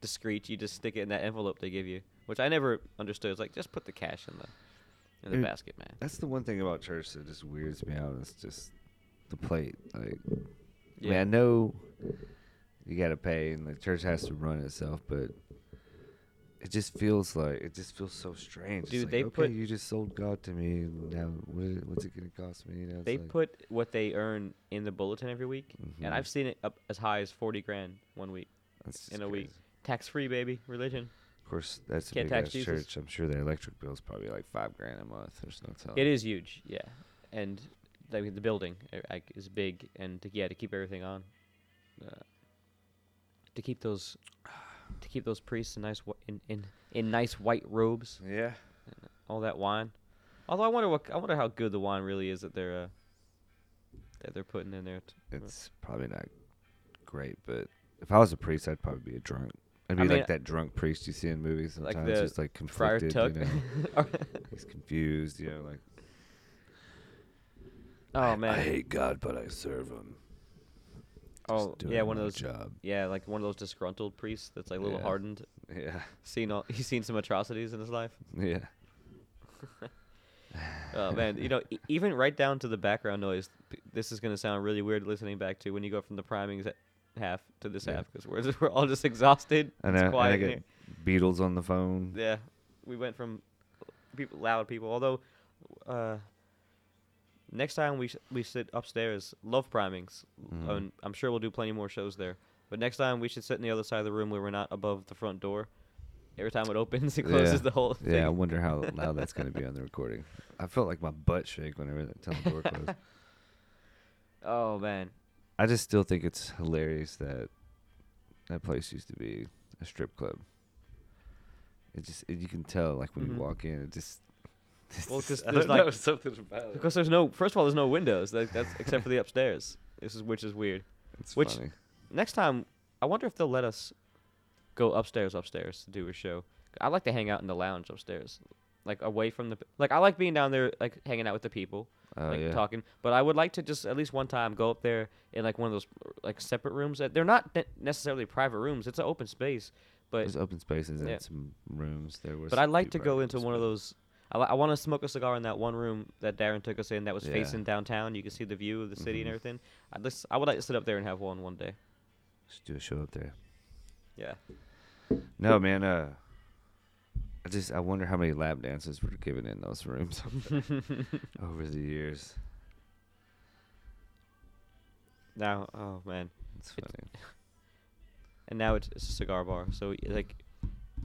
discreet, you just stick it in that envelope they give you, which I never understood. It's like just put the cash in the in the Dude, basket, man. That's the one thing about church that just weirds me out. It's just the plate. Like, I mean, I know you got to pay, and the church has to run itself, but it just feels like it just feels so strange. Dude, like, they okay, put- you just sold God to me. Now, what is it, what's it gonna cost me? You know, They like, put what they earn in the bulletin every week, Mhm. and I've seen it up as high as forty grand one week, in a week. tax free, baby. Religion. Of course, that's a Can't big tax ass Jesus. church. I'm sure their electric bill is probably like five grand a month. There's no telling. It is huge, yeah, and like the building is big, and to, yeah, to keep everything on, uh, to keep those, to keep those priests in nice wh- in in, in nice white robes. Yeah. all that wine. Although I wonder what I wonder how good the wine really is that they're uh, that they're putting in there. T- It's probably not great, but if I was a priest, I'd probably be a drunk. I'd be I mean, like that drunk priest you see in movies like sometimes, the just like conflicted. You know? He's confused, you know, like. oh man. I hate God, but I serve him. Oh yeah, one of those. job. Yeah, like one of those disgruntled priests that's like a little Yeah. hardened. Yeah, Seen all he's seen some atrocities in his life. yeah. Oh man, you know, e- even right down to the background noise. p- this is gonna sound really weird listening back to when you go from the priming half to this Yeah. half because we're just, we're all just exhausted. And it's I, and I get. Beatles on the phone. Yeah, we went from people, loud people. Although, uh, next time we sh- we sit upstairs, love primings. Mhm. and I'm sure we'll do plenty more shows there. But next time we should sit in the other side of the room where we're not above the front door. Every time it opens, it closes Yeah. the whole thing. Yeah, I wonder how loud that's going to be on the recording. I felt like my butt shake whenever that time the door closed. Oh man. I just still think it's hilarious that that place used to be a strip club. It just it, you can tell like when Mhm. you walk in, it just. Well, 'cause because there's don't know, like- something about it. Because there's no. First of all, there's no windows. That, that's except for the upstairs. This is which is weird. It's which- funny. Next time, I wonder if they'll let us go upstairs, upstairs to do a show. I like to hang out in the lounge upstairs, like away from the. Like I like being down there, like hanging out with the people, Oh like yeah. talking. But I would like to just at least one time go up there in like one of those like separate rooms. That they're not ne- necessarily private rooms. It's an open space, but There's open spaces Yeah. and some rooms. There was. but I'd like to go into one of those. I, I want to smoke a cigar in that one room that Darren took us in that was Yeah. facing downtown. You can see the view of the city and Mhm. everything. I'd lis- I would like to sit up there and have one one day. Just do a show up there. Yeah. No man. Uh. I just I wonder how many lap dances were given in those rooms over the years. Now, oh man, It's It- funny. and now it's, it's a cigar bar. So like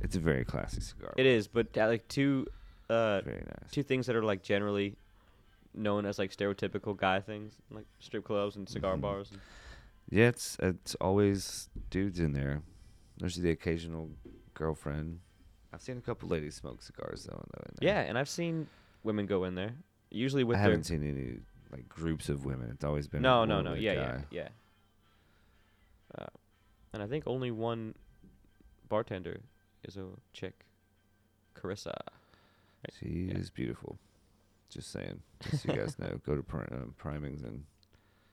It's a very classy cigar. it is, but uh, like two, uh, Very nice. two things that are like generally known as like stereotypical guy things, like strip clubs and cigar Mhm. bars. And, Yeah, it's it's always dudes in there. There's the occasional girlfriend. I've seen a couple ladies smoke cigars though. though in there. yeah, and I've seen women go in there. Usually with I haven't seen any like groups of women. It's always been no, a no, no, a yeah, yeah, yeah. Uh, and I think only one bartender is a chick, Carissa. She Yeah. is beautiful. Just saying. Just so you guys know, go to pri- um, Primings and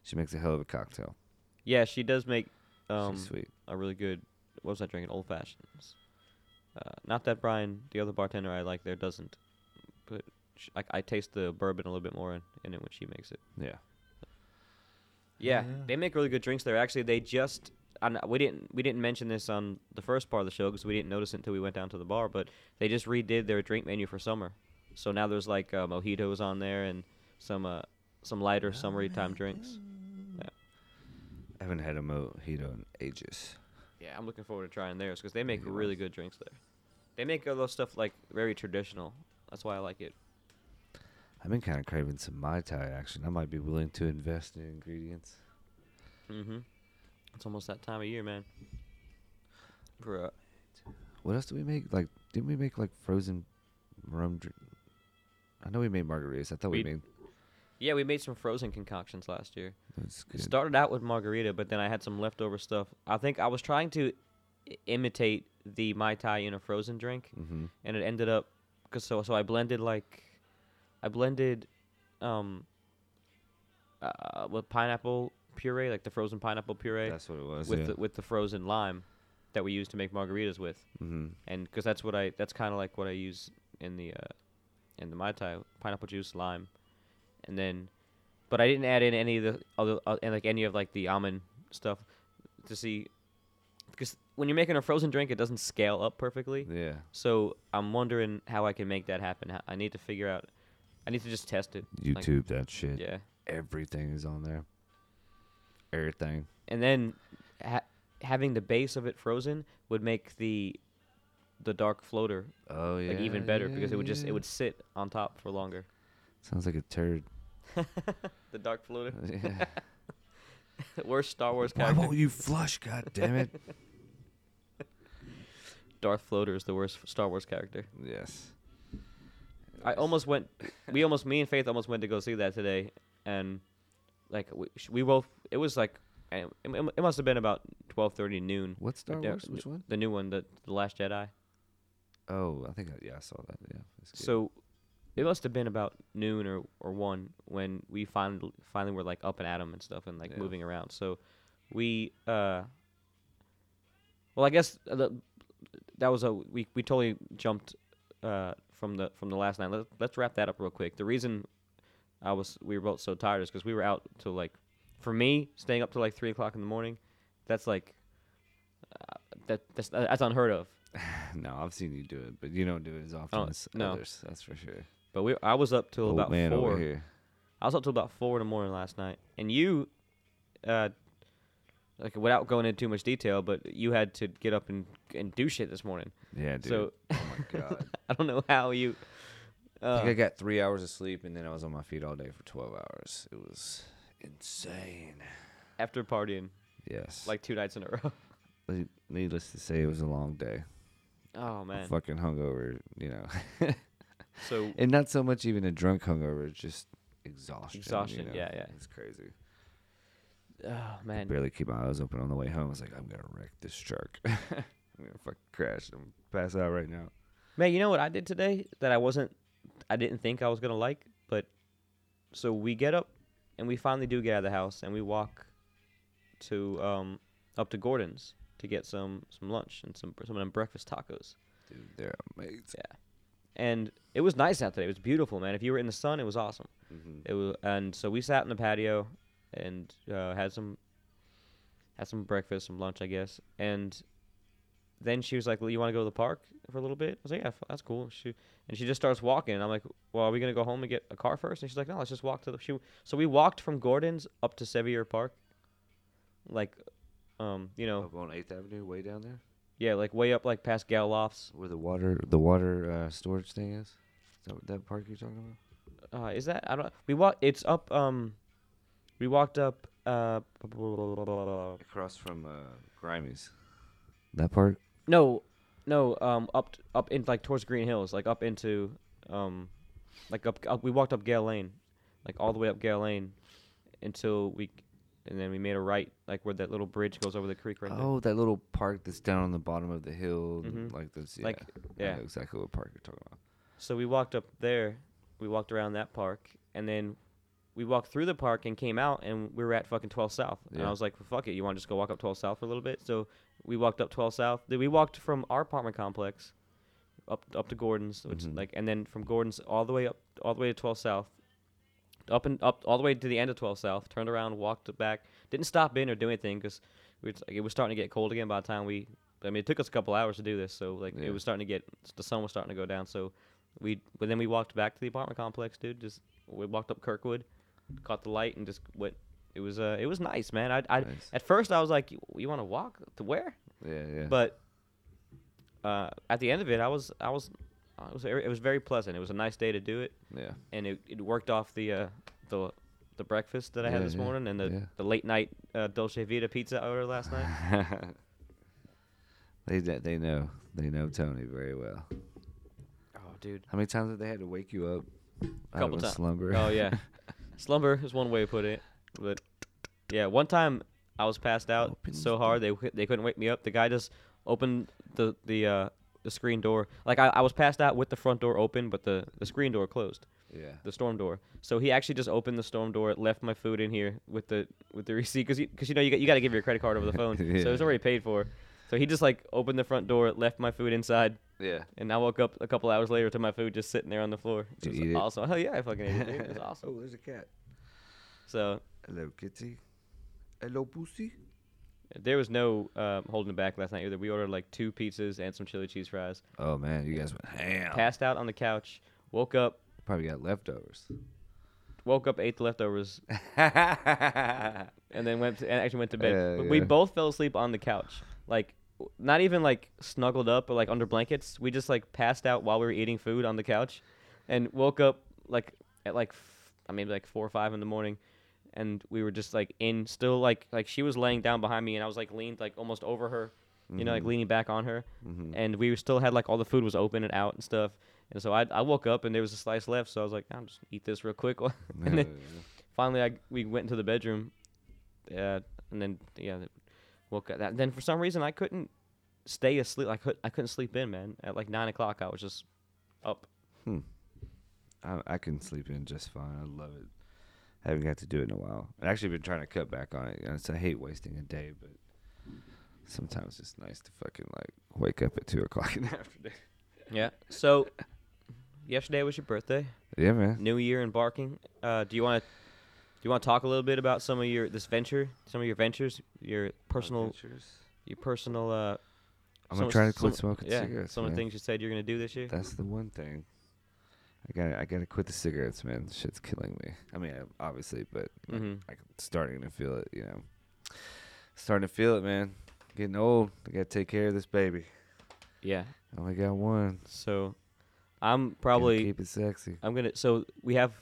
she makes a hell of a cocktail. Yeah, she does make um, sweet. a really good. What was I drinking? Old fashions. Uh, not that Brian, the other bartender I like there, doesn't. But sh- I, I taste the bourbon a little bit more in, in it when she makes it. Yeah. Yeah, Yeah. they make really good drinks there. Actually, they just I we didn't we didn't mention this on the first part of the show because we didn't notice it until we went down to the bar. But they just redid their drink menu for summer, so now there's like uh, mojitos on there and some uh, some lighter summery time drinks. Yeah. I haven't had a mojito in ages. Yeah, I'm looking forward to trying theirs because they make Maybe really good drinks there. They make all those stuff like very traditional. That's why I like it. I've been kind of craving some Mai Tai action. I might be willing to invest in ingredients. Mm-hmm. It's almost that time of year, man. For uh, What else did we make? Like, didn't we make like frozen rum? Dr- I know we made margaritas. I thought we, We- made. yeah, we made some frozen concoctions last year. That's It good. started out with margarita, but then I had some leftover stuff. I think I was trying to imitate the mai tai in a frozen drink, mm-hmm. and it ended up because so so I blended like I blended um uh, with pineapple puree, like the frozen pineapple puree, That's what it was. with yeah. the, with the frozen lime that we use to make margaritas with, mm-hmm. and because that's what I that's kind of like what I use in the uh, in the mai tai pineapple juice lime, and then but I didn't add in any of the other uh, and like any of like the almond stuff to see because when you're making a frozen drink it doesn't scale up perfectly. Yeah. So I'm wondering how I can make that happen. I need to figure out. I need to just test it. like- YouTube that shit. Yeah, Everything is on there. Everything. and then ha- having the base of it frozen would make the the dark floater Oh yeah. like even better because it would just yeah. it would sit on top for longer. Sounds like a turd. The dark floater, yeah. worst Star Wars Why character. won't you flush? God damn it. Darth Floater is the worst Star Wars character. yes. I almost went. We almost me and Faith almost went to go see that today, and like we, we both. It was like eh, it, it must have been about twelve thirty noon. What Star Yeah, Wars? Which one? The new one, the the Last Jedi. Oh, I think I, yeah, I saw that. Yeah. So it must have been about noon or, or one when we finally finally were like up and at 'em and stuff and like Yeah. moving around. So we uh well I guess the, that was a we we totally jumped uh from the from the last night. Let, let's wrap that up real quick. The reason I was we were both so tired because we were out till like, for me, staying up till like three o'clock in the morning, that's like, uh, that that's that's unheard of. no, I've seen you do it, but you don't do it as often Oh, as no. others. That's for sure. But we I was up till Old about man four. over here. I was up till about four in the morning last night, and you, uh, like without going into too much detail, but you had to get up and and do shit this morning. Yeah, dude. So oh my god. I don't know how you. I think I oh. got three hours of sleep, and then I was on my feet all day for twelve hours. It was insane. after partying Yes. like two nights in a row. Ne- needless to say, it was a long day. Oh man. Fucking hungover, you know. So and not so much even a drunk hungover, just exhaustion. you Exhaustion, know? yeah, yeah. It's crazy. oh man. Barely keep my eyes open on the way home. I was like, I'm gonna wreck this truck. I'm gonna fucking crash and pass out right now. Man, you know what I did today that I wasn't, I didn't think I was gonna like, but so we get up and we finally do get out of the house and we walk to um up to Gordon's to get some some lunch and some some of them breakfast tacos. Dude, they're amazing. Yeah. And it was nice out today. It was beautiful, man. If you were in the sun, it was awesome. Mm-hmm. It was, and so we sat in the patio and uh, had some had some breakfast, some lunch, I guess. And then she was like, "Well, you want to go to the park for a little bit?" I was like, "Yeah, that's cool." She and she just starts walking. I'm like, "Well, are we gonna go home and get a car first? And she's like, "No, let's just walk to the." She so we walked from Gordon's up to Sevier Park, like, um, you know, Up on Eighth Avenue, way down there, yeah, like way up, like past gallofts where the water, the water uh, storage thing is. Is that what that park you're talking about? Uh, is that I don't we walk it's up um we walked up uh Across from uh, Grimey's. That part. no no um up up in like towards Green Hills like up into um like up, up we walked up Gale Lane like all the way up Gale Lane until we and then we made a right like where that little bridge goes over the creek right now. Oh, that little park that's down on the bottom of the hill, Mhm. like this. Yeah. Like, I know exactly what park you're talking about. So we walked up there, we walked around that park, and then we walked through the park and came out, and we were at fucking 12 South. And I was like, well, fuck it, you want to just go walk up 12 South for a little bit? So we walked up 12 South. Then we walked from our apartment complex up up to Gordon's, which Mhm. like, and then from Gordon's all the way up, all the way to 12 South. Up and up, all the way to the end of 12 South. Turned around, walked back. Didn't stop in or do anything because like, it was starting to get cold again by the time we. I mean, it took us a couple hours to do this, so like Yeah. it was starting to get the sun was starting to go down. So we but then we walked back to the apartment complex, dude. Just we walked up Kirkwood, caught the light, and just went. It was uh it was nice, man. I I Nice. at first I was like, you, you want to walk to where? Yeah, yeah. But uh at the end of it, I was I was I was very- it was very pleasant. It was a nice day to do it, yeah. and it, it worked off the uh the the breakfast that I had this yeah, morning and the, yeah. the late night uh, Dolce Vita pizza I ordered last night. they they know they know Tony very well. oh, dude. How many times have they had to wake you up? Couple times. slumber. Oh yeah, slumber is one way to put it. But yeah, one time I was passed out Opens so hard they they couldn't wake me up. The guy just opened the the uh, the screen door. Like I, I was passed out with the front door open, but the the screen door closed, yeah. the storm door. So he actually just opened the storm door, left my food in here with the with the receipt because because you know you got, you got to give your credit card over the phone, so it was already paid for. So he just like opened the front door, left my food inside, Yeah. and I woke up a couple hours later to my food just sitting there on the floor. Did It was eat it? awesome. Hell yeah, I fucking ate it. Dude. It was awesome. Oh, there's a cat. So Hello, kitty. Hello, pussy. there was no um, holding it back last night either. We ordered like two pizzas and some chili cheese fries. Oh man, you guys went ham. Passed out on the couch. Woke up. Probably got leftovers. Woke up, ate the leftovers, and then went to, and actually went to bed. Yeah, We yeah. both fell asleep on the couch, like not even like snuggled up or like under blankets. We just like passed out while we were eating food on the couch, and woke up like at like f- I mean like four or five in the morning, and we were just like in still like like she was laying down behind me, and I was like leaned like almost over her, you know, like Mhm. leaning back on her, Mhm. and we still had like all the food was open and out and stuff. And so I, I woke up and there was a slice left, so I was like, I'll just eat this real quick. and then finally, I we went into the bedroom, uh, and then yeah, th- woke up. That, then for some reason I couldn't stay asleep. I could I couldn't sleep in, man. At like nine o'clock, I was just up. I, I can sleep in just fine. I love it. I haven't got to do it in a while. I've actually been trying to cut back on it. You know, it's, I hate wasting a day, but sometimes it's nice to fucking like wake up at two o'clock in the afternoon. Yeah. So yesterday was your birthday. Yeah, man. New year embarking. Uh, do you want to do you want to talk a little bit about some of your this venture, some of your ventures, your personal your personal uh I'm gonna try to quit some- smoking yeah, cigarettes. some of the things you said you're gonna do this year. That's the one thing. I gotta, I gotta quit the cigarettes, man. Shit's killing me. I mean, I- obviously, but like, Mhm. I'm starting to feel it. You know, starting to feel it, man. Getting old. I gotta take care of this baby. Yeah. I only got one. So I'm Gotta probably keep it sexy. I'm gonna so we have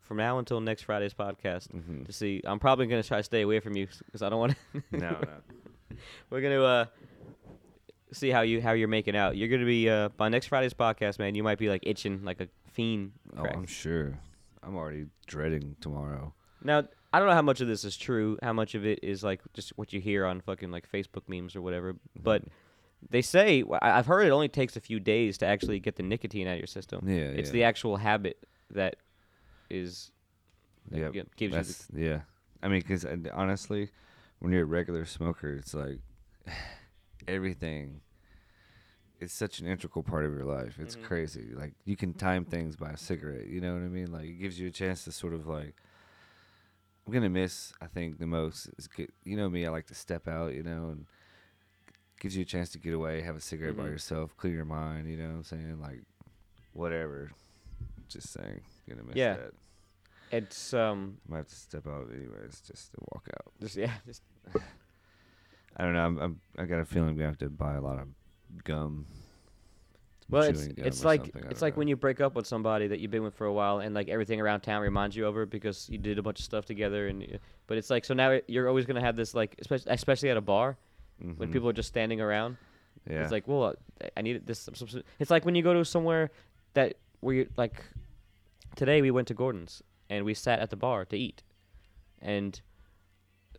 from now until next Friday's podcast hmm to see. I'm probably gonna try to stay away from you because I don't want to. no, no. We're gonna uh see how you how you're making out. You're gonna be uh by next Friday's podcast, man. You might be like itching like a fiend. Oh, crack. I'm sure. I'm already dreading tomorrow. Now I don't know how much of this is true. How much of it is like just what you hear on fucking like Facebook memes or whatever. But they say I've heard it only takes a few days to actually get the nicotine out of your system. Yeah, It's yeah. the actual habit that is that Yep, gi- gives you. The, That's yeah. I mean, because honestly, when you're a regular smoker, it's like everything. It's such an integral part of your life. It's Mhm. crazy. Like you can time things by a cigarette. You know what I mean? Like it gives you a chance to sort of like. I'm gonna miss. I think the most is get, you know me. I like to step out. You know, and gives you a chance to get away, have a cigarette by Mhm. yourself, clear your mind. You know what I'm saying? Like whatever. Just saying, gonna miss Yeah. that. it's um I Might have to step out anyways, just to walk out. just yeah just I don't know. I'm, I'm I got a feeling I'm gonna have to buy a lot of gum. Well, it's gum it's like something, I it's don't like know. when you break up with somebody that you've been with for a while, and like everything around town reminds you of her because you did a bunch of stuff together. And but it's like so now you're always gonna have this like especially especially at a bar when Mhm. people are just standing around. Yeah. It's like well I needed this. some- some- It's like when you go to somewhere that where you like today we went to Gordon's and we sat at the bar to eat, and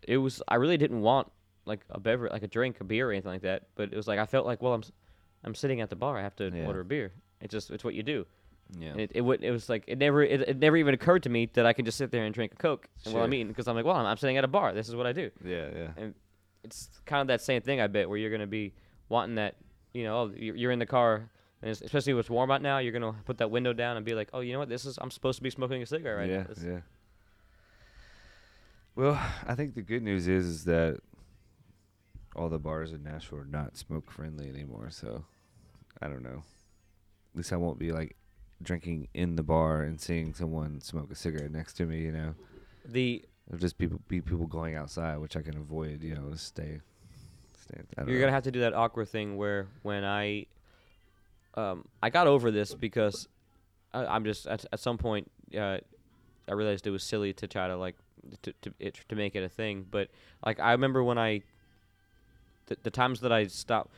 it was I really didn't want like a beverage like a drink a beer or anything like that, but it was like I felt like well I'm I'm sitting at the bar I have to Yeah. order a beer. It's just it's what you do. yeah. And it it, would, it was like it never it, it never even occurred to me that I could just sit there and drink a coke and while I'm eating because I'm like well I'm, I'm sitting at a bar. This is what I do. yeah. Yeah. And it's kind of that same thing I bet where you're gonna be wanting that you know oh, you're, you're in the car. And especially when it's warm out now, you're gonna put that window down and be like, "Oh, you know what? This is I'm supposed to be smoking a cigarette right yeah. now." This- Yeah. Well, I think the good news is is that all the bars in Nashville are not smoke friendly anymore. So I don't know. At least I won't be like drinking in the bar and seeing someone smoke a cigarette next to me. You know. The It'll just people be people going outside, which I can avoid. You know, to stay. stay You're know. gonna have to do that awkward thing where when I, um, I got over this because I, I'm just at, at some point uh, I realized it was silly to try to like to to, it, to make it a thing. But like I remember when I, the, the times that I stop,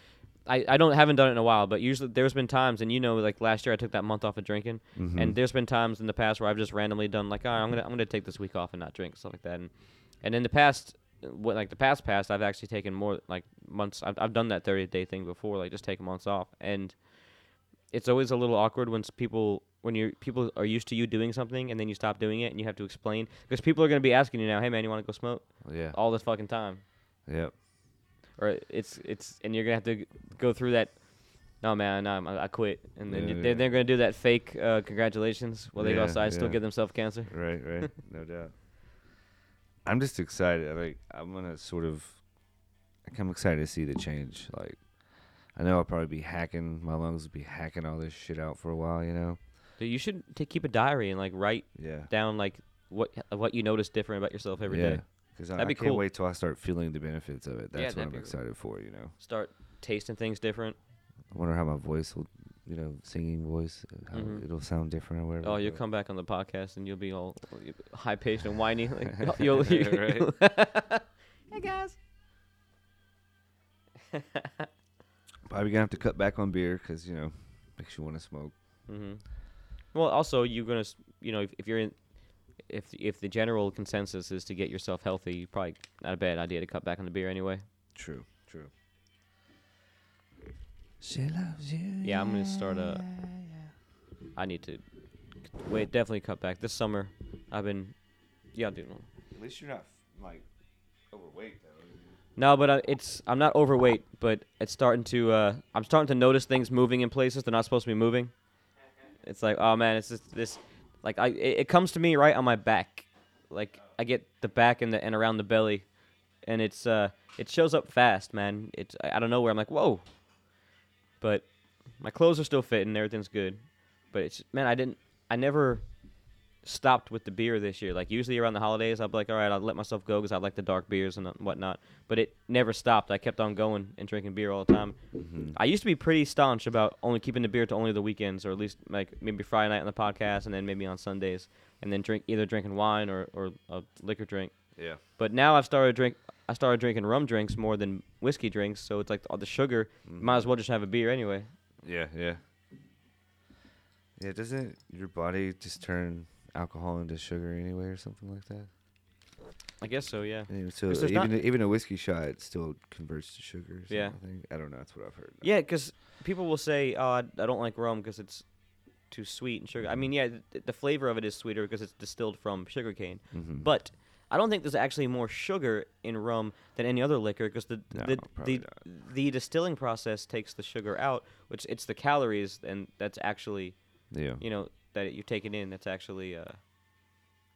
I, I don't haven't done it in a while, but usually there's been times, and you know, like last year I took that month off of drinking, Mhm. and there's been times in the past where I've just randomly done like, oh, I'm gonna I'm gonna take this week off and not drink stuff like that, and and in the past, what like the past past, I've actually taken more like months. I've I've done that 30 day thing before, like just take months off, and it's always a little awkward when people when you people are used to you doing something and then you stop doing it and you have to explain because people are gonna be asking you now, hey man, you want to go smoke yeah. all this fucking time, Yep. Or it's it's and you're gonna have to go through that. No man, no, I'm- I I quit, and then Yeah, you- they're, yeah. they're gonna do that fake uh, congratulations while they go Yeah, outside, still yeah. give themselves cancer. Right, right. no doubt. I'm just excited. Like I'm gonna sort of like, I'm excited to see the change. Like I know I'll probably be hacking my lungs will be hacking all this shit out for a while, you know? Dude, you should ta keep a diary and like write Yeah. down like what what you notice different about yourself every day. Yeah. Because I, I can't cool. wait till I start feeling the benefits of it. Yeah, That's what I'm excited for, you know. Start tasting things different. I wonder how my voice will you know, singing voice, how Mhm. it'll sound different or whatever. Oh, you'll come back on the podcast and you'll be all high pitched and whiny. Like you'll, you Right. hey guys. Probably gonna have to cut back on beer because you know makes you want to smoke. hmm Well, also you're gonna, you know, if, if you're in, if if the general consensus is to get yourself healthy, you probably not a bad idea to cut back on the beer anyway. True, true. She loves you. Yeah, I'm gonna start a. I need to wait. Definitely cut back this summer. I've been, yeah, dude. At least you're not like overweight though. No, but uh, it's I'm not overweight, but it's starting to uh, I'm starting to notice things moving in places they're not supposed to be moving. It's like, oh man, it's just this like I it, it comes to me right on my back, like I get the back and the and around the belly, and it's uh it shows up fast, man. It's I, I don't know where I'm like whoa, but my clothes are still fitting, everything's good, but it's man I didn't I never stopped with the beer this year. Like usually around the holidays, I'll be like, all right, I'll let myself go because I like the dark beers and whatnot. But it never stopped. I kept on going and drinking beer all the time. Mm-hmm. I used to be pretty staunch about only keeping the beer to only the weekends, or at least like maybe Friday night on the podcast, and then maybe on Sundays, and then drink either drinking wine or, or a liquor drink. Yeah. But now I've started drink. I started drinking rum drinks more than whiskey drinks, so it's like all the sugar. Might as well just have a beer anyway. Yeah, yeah. Yeah, doesn't your body just turn alcohol into sugar anyway or something like that? I guess so. Yeah. Anyway, so there's even not- even a whiskey shot still converts to sugar. Or something, Yeah. I think I don't know. That's what I've heard. Yeah, because people will say, "Oh, I, I don't like rum because it's too sweet and sugar." I mean, yeah, th- the flavor of it is sweeter because it's distilled from sugarcane. Mhm. But I don't think there's actually more sugar in rum than any other liquor because the No, the probably the, the distilling process takes the sugar out, which it's the calories and that's actually yeah, you know that you're taking in that's actually uh,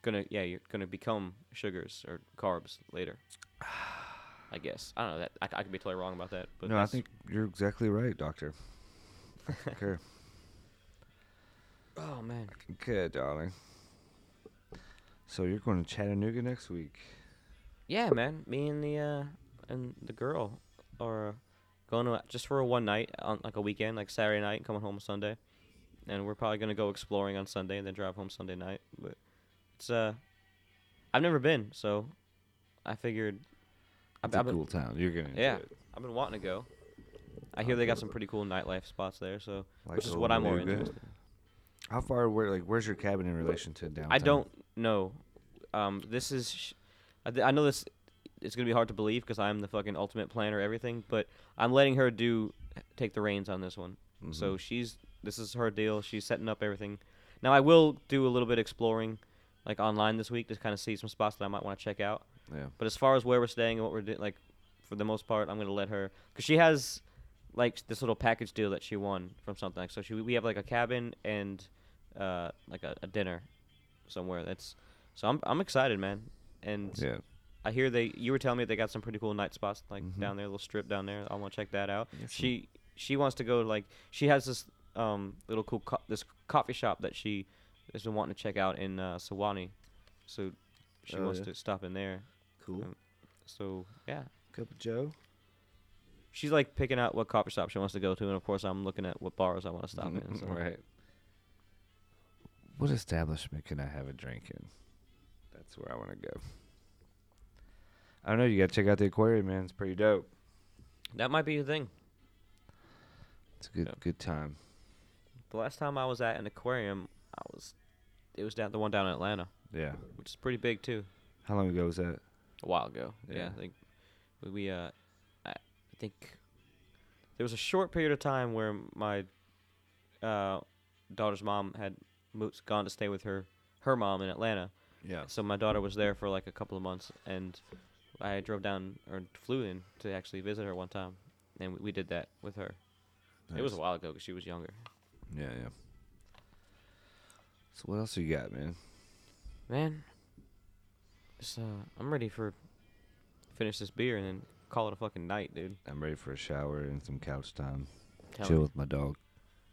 gonna yeah you're gonna become sugars or carbs later. I guess I don't know that I, I could be totally wrong about that, but no, I think you're exactly right, doctor. okay, oh man. okay, darling. So you're going to Chattanooga next week? Yeah, man. Me and the uh and the girl are going to just for a one night on like a weekend, like Saturday night, and coming home Sunday. And we're probably gonna go exploring on Sunday and then drive home Sunday night. But it's uh, I've never been, so I figured. I've, It's a I've been, cool town. You're gonna Yeah. it. I've been wanting to go. I hear they got some pretty cool nightlife spots there, so Like which is what I'm more interested. in. How far? Where? Like, where's your cabin in relation to downtown? I don't know. Um, this is, sh- I, th- I know this. It's gonna be hard to believe because I'm the fucking ultimate planner, everything. But I'm letting her do, take the reins on this one. So Mhm. she's, this is her deal. She's setting up everything. Now I will do a little bit exploring, like online this week to kind of see some spots that I might want to check out. Yeah. But as far as where we're staying and what we're doing, like, for the most part, I'm gonna let her, cause she has, like, this little package deal that she won from something. Like, so she, we have like a cabin and, uh, like a, a dinner, somewhere. That's, so I'm, I'm excited, man. And Yeah. I hear they, you were telling me they got some pretty cool night spots, like Mhm. down there, little strip down there. I want to check that out. Yes, She, she wants to go like, she has this, um, little cool, co- this coffee shop that she has been wanting to check out in uh, Sewanee. So she Oh, wants yeah. to stop in there. Cool. Um, So yeah, Cup of Joe. she's like picking out what coffee shop she wants to go to, and of course I'm looking at what bars I want to stop in. So. right. What establishment can I have a drink in? That's where I want to go. I don't know. You got to check out the aquarium, man. It's pretty dope. That might be the thing. It's a good, Yeah. good time. The last time I was at an aquarium, I was, it was down the one down in Atlanta, Yeah. which is pretty big too. How long ago was that? A while ago. Yeah, Yeah. I think we, we uh, I think there was a short period of time where my uh daughter's mom had moved, gone to stay with her her mom in Atlanta. Yeah. So my daughter was there for like a couple of months, and I drove down or flew in to actually visit her one time, and we, we did that with her. It was a while ago because she was younger. Yeah, yeah. So what else you got, man? Man, just, uh, I'm ready for finish this beer and then call it a fucking night, dude. I'm ready for a shower and some couch time. Tell Chill me. with my dog.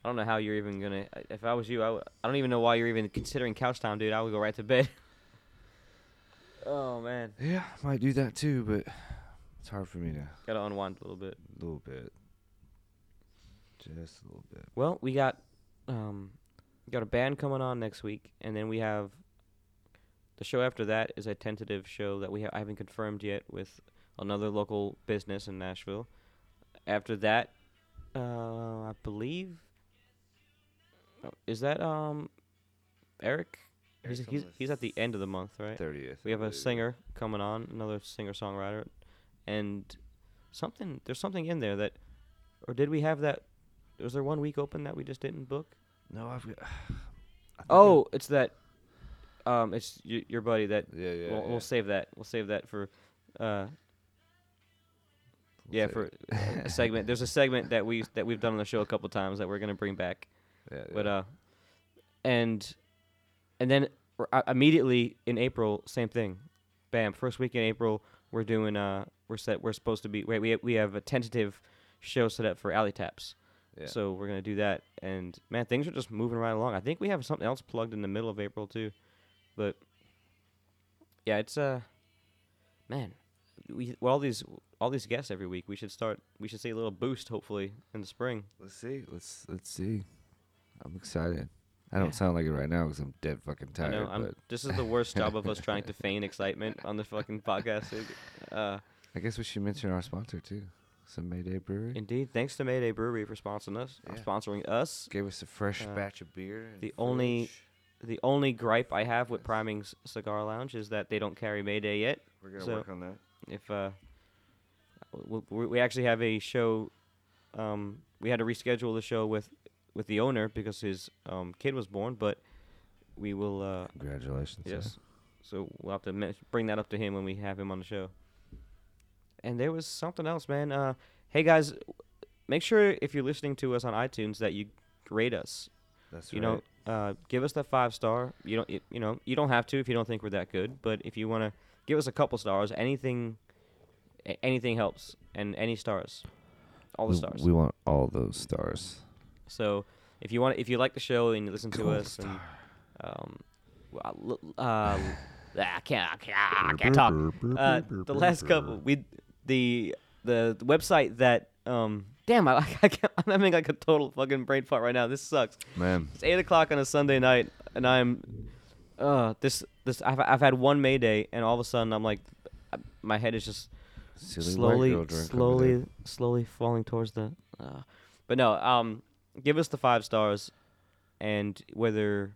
I don't know how you're even gonna. If I was you, I, w- I don't even know why you're even considering couch time, dude. I would go right to bed. oh man, Yeah, might do that too, but it's hard for me to gotta unwind a little bit. a little bit. Just a little bit. Well, we got um, we got a band coming on next week, and then we have the show after that is a tentative show that we ha- I haven't confirmed yet with another local business in Nashville. After that, uh, I believe oh, is that um Eric. He's, he's, he's at the end of the month, right? Thirtieth. We have a singer coming on, another singer songwriter, and something. There's something in there that, or did we have that? Was there one week open that we just didn't book? No, I've got. I think Oh, it's that. Um, it's y- your buddy that. Yeah, yeah. we'll, yeah. we'll save that. We'll save that for. Uh, yeah, for a segment. There's a segment that we that we've done on the show a couple times that we're gonna bring back. Yeah, But uh, and and then r- uh, immediately in April, same thing. Bam! First week in April, we're doing. Uh, we're set. We're supposed to be. Wait, we we have a tentative show set up for Alley Taps. Yeah. So we're gonna do that, and man, things are just moving right along. I think we have something else plugged in the middle of April too, but yeah, it's uh, man, we well, all these all these guests every week. We should start. We should see a little boost, hopefully, in the spring. Let's see. Let's let's see. I'm excited. I don't Yeah. sound like it right now because I'm dead fucking I tired. know. I'm, this is the worst job of us trying to feign excitement on the fucking podcast. Uh, I guess we should mention our sponsor too. Some Mayday Brewery indeed, thanks to Mayday Brewery for sponsoring us. uh, Yeah. Sponsoring us. gave us a fresh Uh, batch of beer. the only- The only gripe I have with Priming's Cigar Lounge is that they don't carry Mayday yet. we're gonna so- work on that. if uh, w- w- we actually have a show, um, we had to reschedule the show with with the owner because his um, kid was born, but we will uh, Congratulations. yes, so we'll have to bring that up to him when we have him on the show. And there was something else, man. Uh, hey guys, make sure if you're listening to us on iTunes that you rate us. That's right. You right. know, uh, give us that five star. You don't, you, you know, you don't have to if you don't think we're that good. But if you want to give us a couple stars, anything, anything helps, and any stars, all the we, stars. We want all those stars. so if you want, if you like the show and you listen to Gold us, and um, well, uh, I can't, I can't, I can't talk. Uh, the last couple, we the the, website that um. Damn, I, I can't, I'm having like a total fucking brain fart right now. This sucks. Man, It's eight o'clock on a Sunday night, and I'm, uh, this this I've I've had one May Day, and all of a sudden I'm like, uh, my head is just silly slowly girl drink over slowly slowly falling towards the. Uh, but no, um, give us the five stars, and whether.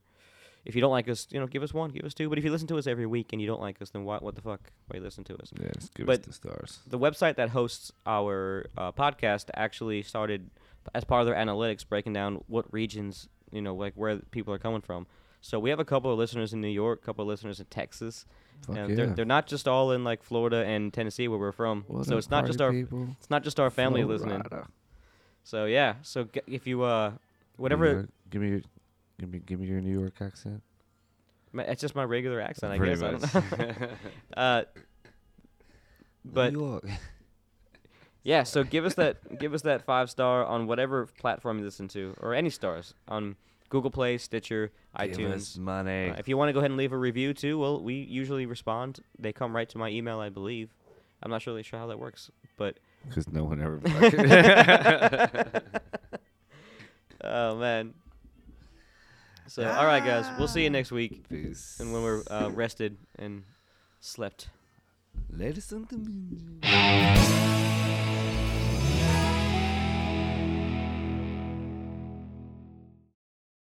If you don't like us, you know, give us one, give us two. But if you listen to us every week and you don't like us, then why, what the fuck? Why you listen to us? Yeah, just give But- us the stars. the website that hosts our uh, podcast actually started as part of their analytics breaking down what regions you know like where people are coming from so we have a couple of listeners in new york a couple of listeners in texas Fuck and yeah. they're, they're not just all in like florida and tennessee where we're from What so it's not just our people? it's not just our family listening Florida. so yeah so g- if you uh whatever Give me your, give me, give me your New York accent. ma- it's just my regular accent i Pretty guess I don't know. uh but New York. Yeah, so give us that give us that five star on whatever platform you listen to, or any stars on Google Play, Stitcher, Give iTunes. us money. Uh, if you want to go ahead and leave a review too, well, we usually respond. They come right to my email, I believe. I'm not really sure how that works, but Because no one ever. oh man. So all right, guys, we'll see you next week, Peace. and when we're uh, rested and slept. Ladies and gentlemen.